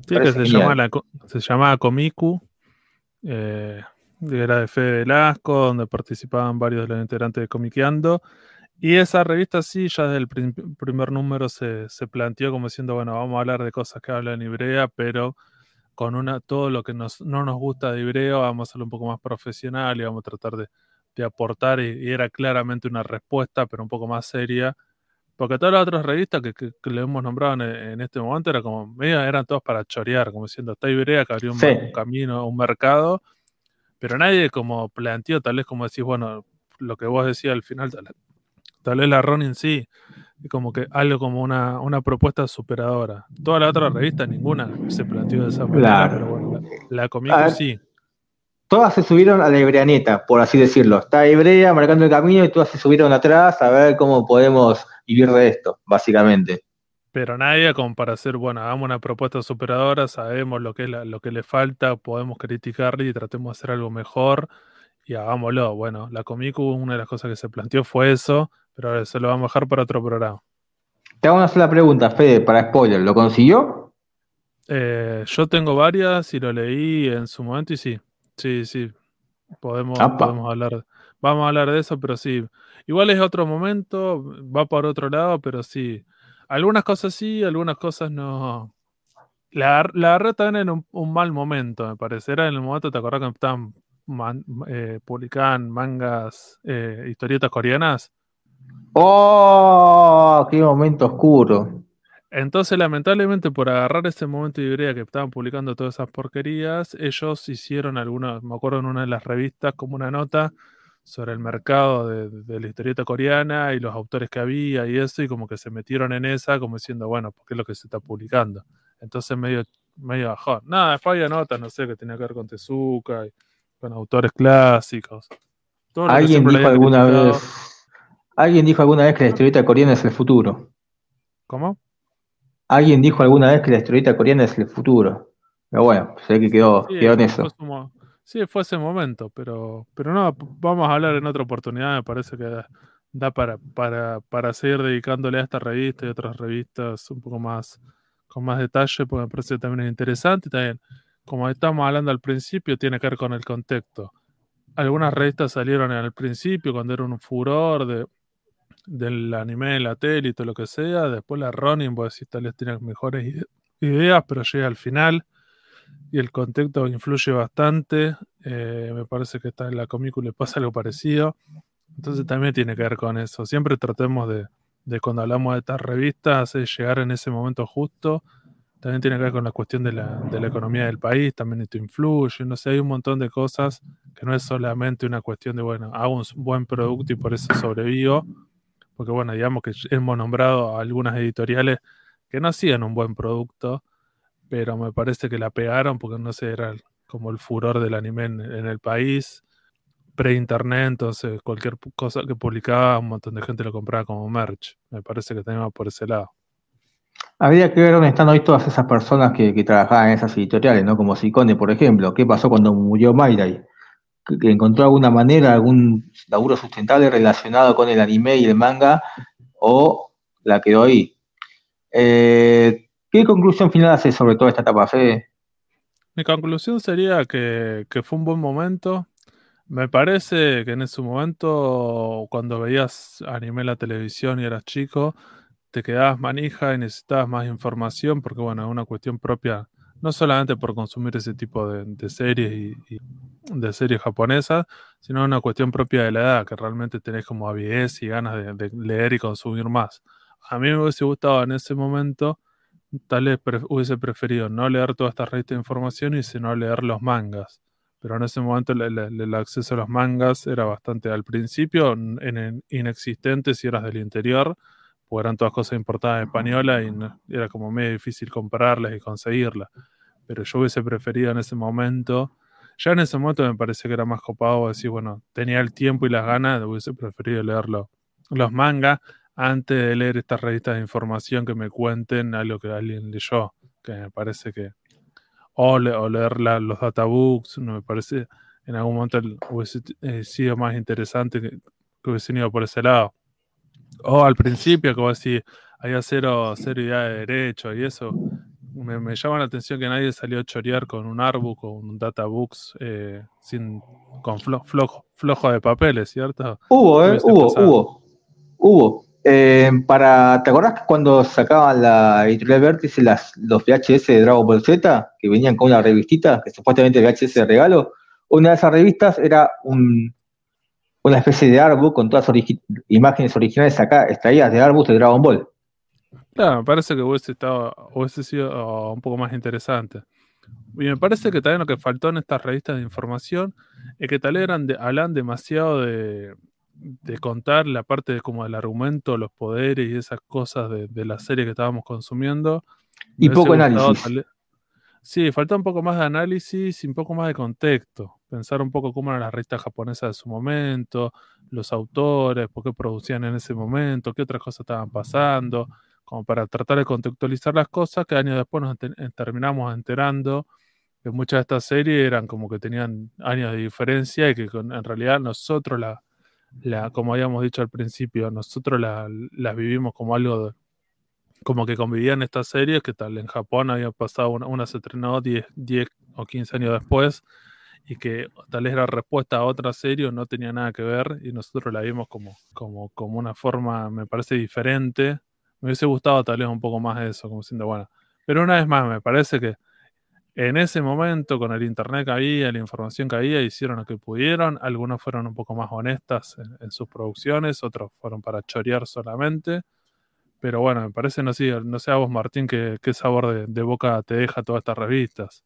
S2: Sí, que se, llama se llamaba Comiku, eh, era de Fede Velasco, donde participaban varios de los integrantes de Comiqueando. Y esa revista sí, ya desde el primer número se, se, planteó como diciendo, bueno, vamos a hablar de cosas que hablan Ibrea, pero con una, todo lo que nos, no nos gusta de Ibreo, vamos a hacerlo un poco más profesional y vamos a tratar de, de aportar, y, era claramente una respuesta, pero un poco más seria, porque todas las otras revistas que, que, le hemos nombrado en, este momento era como, medio, eran todos para chorear, como diciendo, está Ibrea que abrió un, un, camino, un mercado, pero nadie como planteó, tal vez como decís, bueno, lo que vos decías al final, tal, tal vez la Ronin sí, como que algo como una, una propuesta superadora. Toda la otra revista, ninguna se planteó de esa manera, pero bueno, la, la sí.
S1: Todas se subieron a la hebreaneta, por así decirlo. Está Hebrea marcando el camino y todas se subieron atrás a ver cómo podemos vivir de esto, básicamente.
S2: Pero nadie como para hacer, bueno, hagamos una propuesta superadora, sabemos lo que es lo que le falta, podemos criticarle y tratemos de hacer algo mejor y hagámoslo. Bueno, la Comicu, una de las cosas que se planteó fue eso, pero ahora se lo vamos a dejar para otro programa.
S1: Te hago una sola pregunta, Fede, para spoiler. ¿Lo consiguió?
S2: Eh, yo tengo varias y lo leí en su momento y sí, sí, sí. Podemos, podemos hablar. Vamos a hablar de eso, pero sí. Igual es otro momento, va por otro lado, pero sí. Algunas cosas sí, algunas cosas no. La, la agarré también en un, mal momento, me parece. Era en el momento, ¿te acordás que estaban eh, publicaban mangas, eh, historietas coreanas?
S1: ¡Oh! ¡Qué momento oscuro!
S2: Entonces, lamentablemente, por agarrar ese momento de idea que estaban publicando todas esas porquerías, ellos hicieron algunas, me acuerdo en una de las revistas, como una nota sobre el mercado de, la historieta coreana y los autores que había y eso, y como que se metieron en esa, como diciendo, bueno, porque es lo que se está publicando. Entonces, medio, medio bajón. Nada, después había notas, no sé, que tenía que ver con Tezuka, y con autores clásicos.
S1: Alguien dijo alguna vez Alguien dijo alguna vez que la historieta coreana es el futuro.
S2: ¿Cómo?
S1: Alguien dijo alguna vez que la historieta coreana es el futuro. Pero bueno, sé que quedó, quedó en eso.
S2: sí, fue ese momento, pero, pero no, vamos a hablar en otra oportunidad. Me parece que da para, para, para seguir dedicándole a esta revista y otras revistas un poco más con más detalle, porque me parece que también es interesante. Y también, como estamos hablando al principio, tiene que ver con el contexto. Algunas revistas salieron al principio cuando era un furor de del anime, la tele y todo lo que sea. Después la Ronin, pues decir, tal vez tiene mejores ideas, pero llega al final y el contexto influye bastante. Eh, me parece que está en la comícula pasa algo parecido. Entonces también tiene que ver con eso. Siempre tratemos de, de cuando hablamos de estas revistas, llegar en ese momento justo. También tiene que ver con la cuestión de la, de la economía del país, también esto influye. No sé, hay un montón de cosas que no es solamente una cuestión de, bueno, hago un buen producto y por eso sobrevivo porque bueno, digamos que hemos nombrado a algunas editoriales que no hacían un buen producto, pero me parece que la pegaron porque no sé, era como el furor del anime en, el país, pre-internet, entonces cualquier cosa que publicaba, un montón de gente lo compraba como merch. Me parece que teníamos por ese lado.
S1: Habría que ver dónde están hoy todas esas personas que, trabajaban en esas editoriales, ¿no? Como Sicone, por ejemplo. ¿Qué pasó cuando murió Mayday? Que encontró alguna manera, algún laburo sustentable relacionado con el anime y el manga, o la quedó ahí. Eh, ¿Qué conclusión final hace sobre toda esta etapa, Fede?
S2: Mi conclusión sería que, fue un buen momento. Me parece que en ese momento, cuando veías anime en la televisión y eras chico, te quedabas manija y necesitabas más información, porque bueno, es una cuestión propia, no solamente por consumir ese tipo de, series y de series japonesas, sino una cuestión propia de la edad, que realmente tenés como avidez y ganas de, leer y consumir más. A mí me hubiese gustado en ese momento, tal vez hubiese preferido no leer toda esta red de información y sino leer los mangas. Pero en ese momento el, acceso a los mangas era bastante al principio en, inexistente si eras del interior, porque eran todas cosas importadas en española y era como medio difícil comprarlas y conseguirlas. Pero yo hubiese preferido en ese momento ya en ese momento me parece que era más copado decir, bueno, tenía el tiempo y las ganas, hubiese preferido leerlo. Los mangas, antes de leer estas revistas de información que me cuenten algo que alguien leyó, que me parece que... O, leer los databooks, no me parece, en algún momento hubiese eh, sido más interesante que, que hubiese ido por ese lado. O al principio, como decir, había cero, cero idea de derecho y eso. Me, llama la atención que nadie salió a chorear con un artbook o un databooks eh, sin, con flojo, flojo de papeles, ¿cierto?
S1: Hubo, eh, hubo, hubo, hubo. Eh, para, ¿Te acordás que cuando sacaban la editorial Vértice las, los VHS de Dragon Ball Z, que venían con una revistita, que supuestamente VHS de regalo? Una de esas revistas era un, una especie de artbook con todas las imágenes originales acá, extraídas de artbooks de Dragon Ball.
S2: Claro, me parece que hubiese, estado, hubiese sido oh, un poco más interesante. Y me parece que también lo que faltó en estas revistas de información es que tal vez eran hablan demasiado de, de contar la parte de como del argumento, los poderes y esas cosas de, la serie que estábamos consumiendo.
S1: Y poco análisis.
S2: sí, falta un poco más de análisis y un poco más de contexto. Pensar un poco cómo eran las revistas japonesas de su momento, los autores, por qué producían en ese momento, qué otras cosas estaban pasando, como para tratar de contextualizar las cosas que años después nos terminamos enterando que muchas de estas series eran como que tenían años de diferencia y que en realidad nosotros la, la, como habíamos dicho al principio, nosotros las vivimos como algo como que convivían estas series, que tal en Japón había pasado, una, se estrenó 10, 10 o 15 años después, y que tal vez era respuesta a otra serie o no tenía nada que ver, y nosotros la vimos como, como, como una forma, me parece, diferente. Me hubiese gustado tal vez un poco más de eso, como siendo bueno. Pero una vez más, me parece que en ese momento, con el internet que había, la información que había, hicieron lo que pudieron. Algunas fueron un poco más honestas en, sus producciones, otros fueron para chorear solamente. Pero bueno, me parece, no sé, no sé a vos, Martín, qué, sabor de, boca te deja todas estas revistas.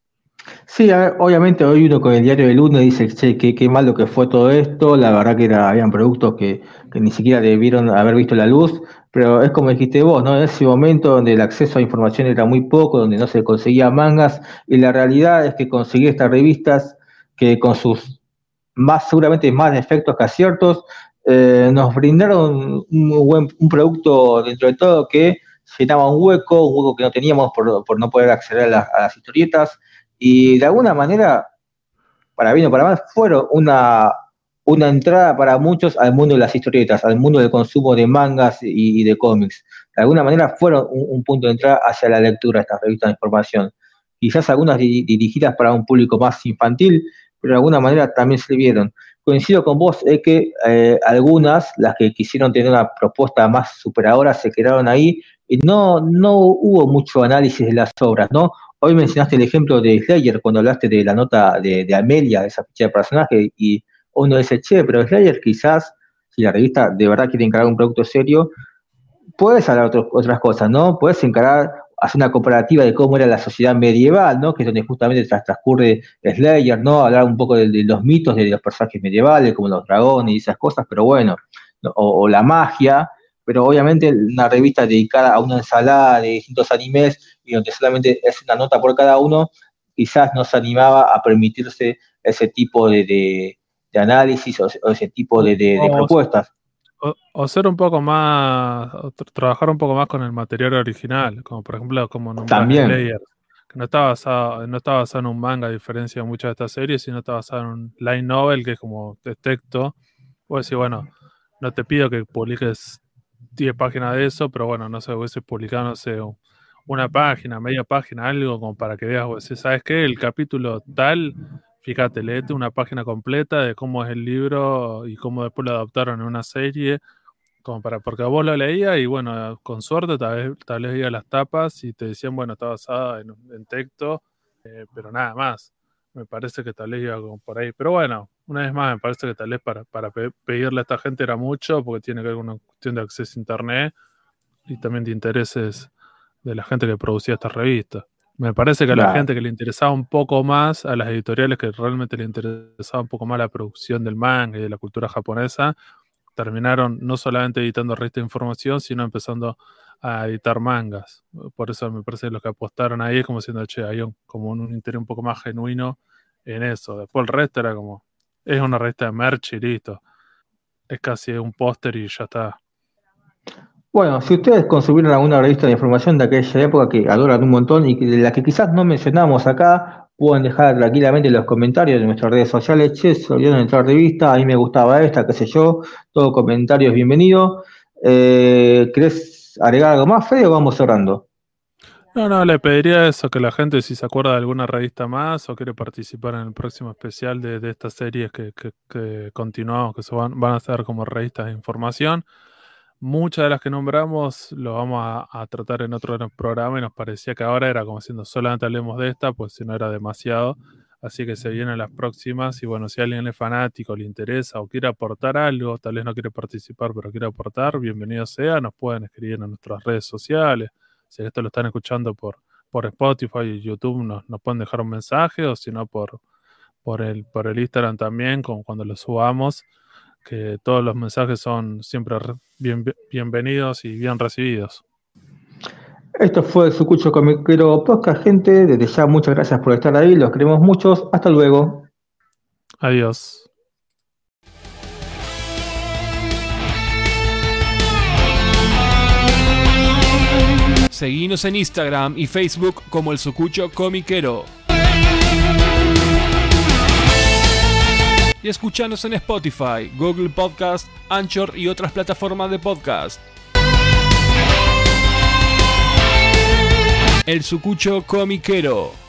S1: Sí, obviamente hoy uno con el diario de lunes dice, che, qué, qué mal lo que fue todo esto, la verdad que era, habían productos que, ni siquiera debieron haber visto la luz, pero es como dijiste vos, ¿no? En ese momento donde el acceso a información era muy poco, donde no se conseguía mangas, y la realidad es que conseguir estas revistas que con sus más, seguramente más defectos que aciertos, eh, nos brindaron un, producto dentro de todo que llenaba un hueco, un hueco que no teníamos por, no poder acceder a las historietas, y de alguna manera, para bien o para mal, fueron una, una entrada para muchos al mundo de las historietas, al mundo del consumo de mangas y, de cómics. De alguna manera fueron un, punto de entrada hacia la lectura de estas revistas de información. Quizás algunas dirigidas para un público más infantil, pero de alguna manera también sirvieron. Coincido con vos, es que eh, algunas, las que quisieron tener una propuesta más superadora, se quedaron ahí y no, no hubo mucho análisis de las obras, ¿no? Hoy mencionaste el ejemplo de Slayer cuando hablaste de la nota de, de Amelia, esa ficha de personaje, y uno dice, che, pero Slayer quizás, si la revista de verdad quiere encargar un producto serio, puedes hablar de otras cosas, ¿no? Puedes encarar, hacer una comparativa de cómo era la sociedad medieval, ¿no? Que es donde justamente transcurre Slayer, ¿no? Hablar un poco de, los mitos de los personajes medievales, como los dragones y esas cosas, pero bueno, o, la magia, pero obviamente una revista dedicada a una ensalada de distintos animes y donde solamente es una nota por cada uno, quizás no se animaba a permitirse ese tipo de, de análisis o, ese tipo de, propuestas.
S2: O, ser un poco más, trabajar un poco más con el material original, como por ejemplo como
S1: También.
S2: Que no está basado, no está basado en un manga a diferencia de muchas de estas series, sino está basado en un line novel que es como de texto. Puedes decir, bueno, no te pido que publiques 10 páginas de eso, pero bueno, no sé, hubiese publicado, no sé, una página, media página, algo como para que veas, ¿sabes qué? El capítulo tal Fíjate, léete una página completa de cómo es el libro y cómo después lo adaptaron en una serie, como para, porque vos lo leías y bueno, con suerte tal vez, tal vez las tapas y te decían, bueno, está basada en, texto, eh, pero nada más. Me parece que tal vez iba por ahí. Pero bueno, una vez más, me parece que tal vez para, para pedirle a esta gente era mucho, porque tiene que ver con una cuestión de acceso a internet y también de intereses de la gente que producía estas revistas. Me parece que a la gente que le interesaba un poco más, a las editoriales que realmente le interesaba un poco más la producción del manga y de la cultura japonesa, terminaron no solamente editando revistas de información, sino empezando a editar mangas. Por eso me parece que los que apostaron ahí es como siendo, che, hay un, como un, interés un poco más genuino en eso. Después el resto era como, es una revista de merch y listo. Es casi un póster y ya está.
S1: Bueno, si ustedes consumieron alguna revista de información de aquella época que adoran un montón y de la que quizás no mencionamos acá, pueden dejar tranquilamente en los comentarios de nuestras redes sociales, che, se olvidaron entrar revista, a mí me gustaba esta, qué sé yo, todo comentario es bienvenido. Eh, ¿Querés agregar algo más, Fede, o vamos cerrando?
S2: No, no, le pediría eso, que la gente si se acuerda de alguna revista más o quiere participar en el próximo especial de, de estas series que, que, continuamos, que se van, van a ser como revistas de información, Muchas de las que nombramos lo vamos a, tratar en otro programa y nos parecía que ahora era como siendo solamente hablemos de esta, pues si no era demasiado. Así que se vienen las próximas y bueno, si alguien es fanático, le interesa o quiere aportar algo, tal vez no quiere participar, pero quiere aportar, bienvenido sea, nos pueden escribir en nuestras redes sociales. Si esto lo están escuchando por, por Spotify y YouTube, nos, nos pueden dejar un mensaje o si no por, por, el, por el Instagram también, como cuando lo subamos que todos los mensajes son siempre bienvenidos y bien recibidos.
S1: Esto fue Sucucho Comiquero Podcast, gente. Desde ya muchas gracias por estar ahí. Los queremos muchos. Hasta luego.
S2: Adiós.
S3: Seguimos en Instagram y Facebook como el Sucucho Comiquero. y escuchanos en Spotify, Google Podcast, Anchor y otras plataformas de podcast. El Sucucho Comiquero.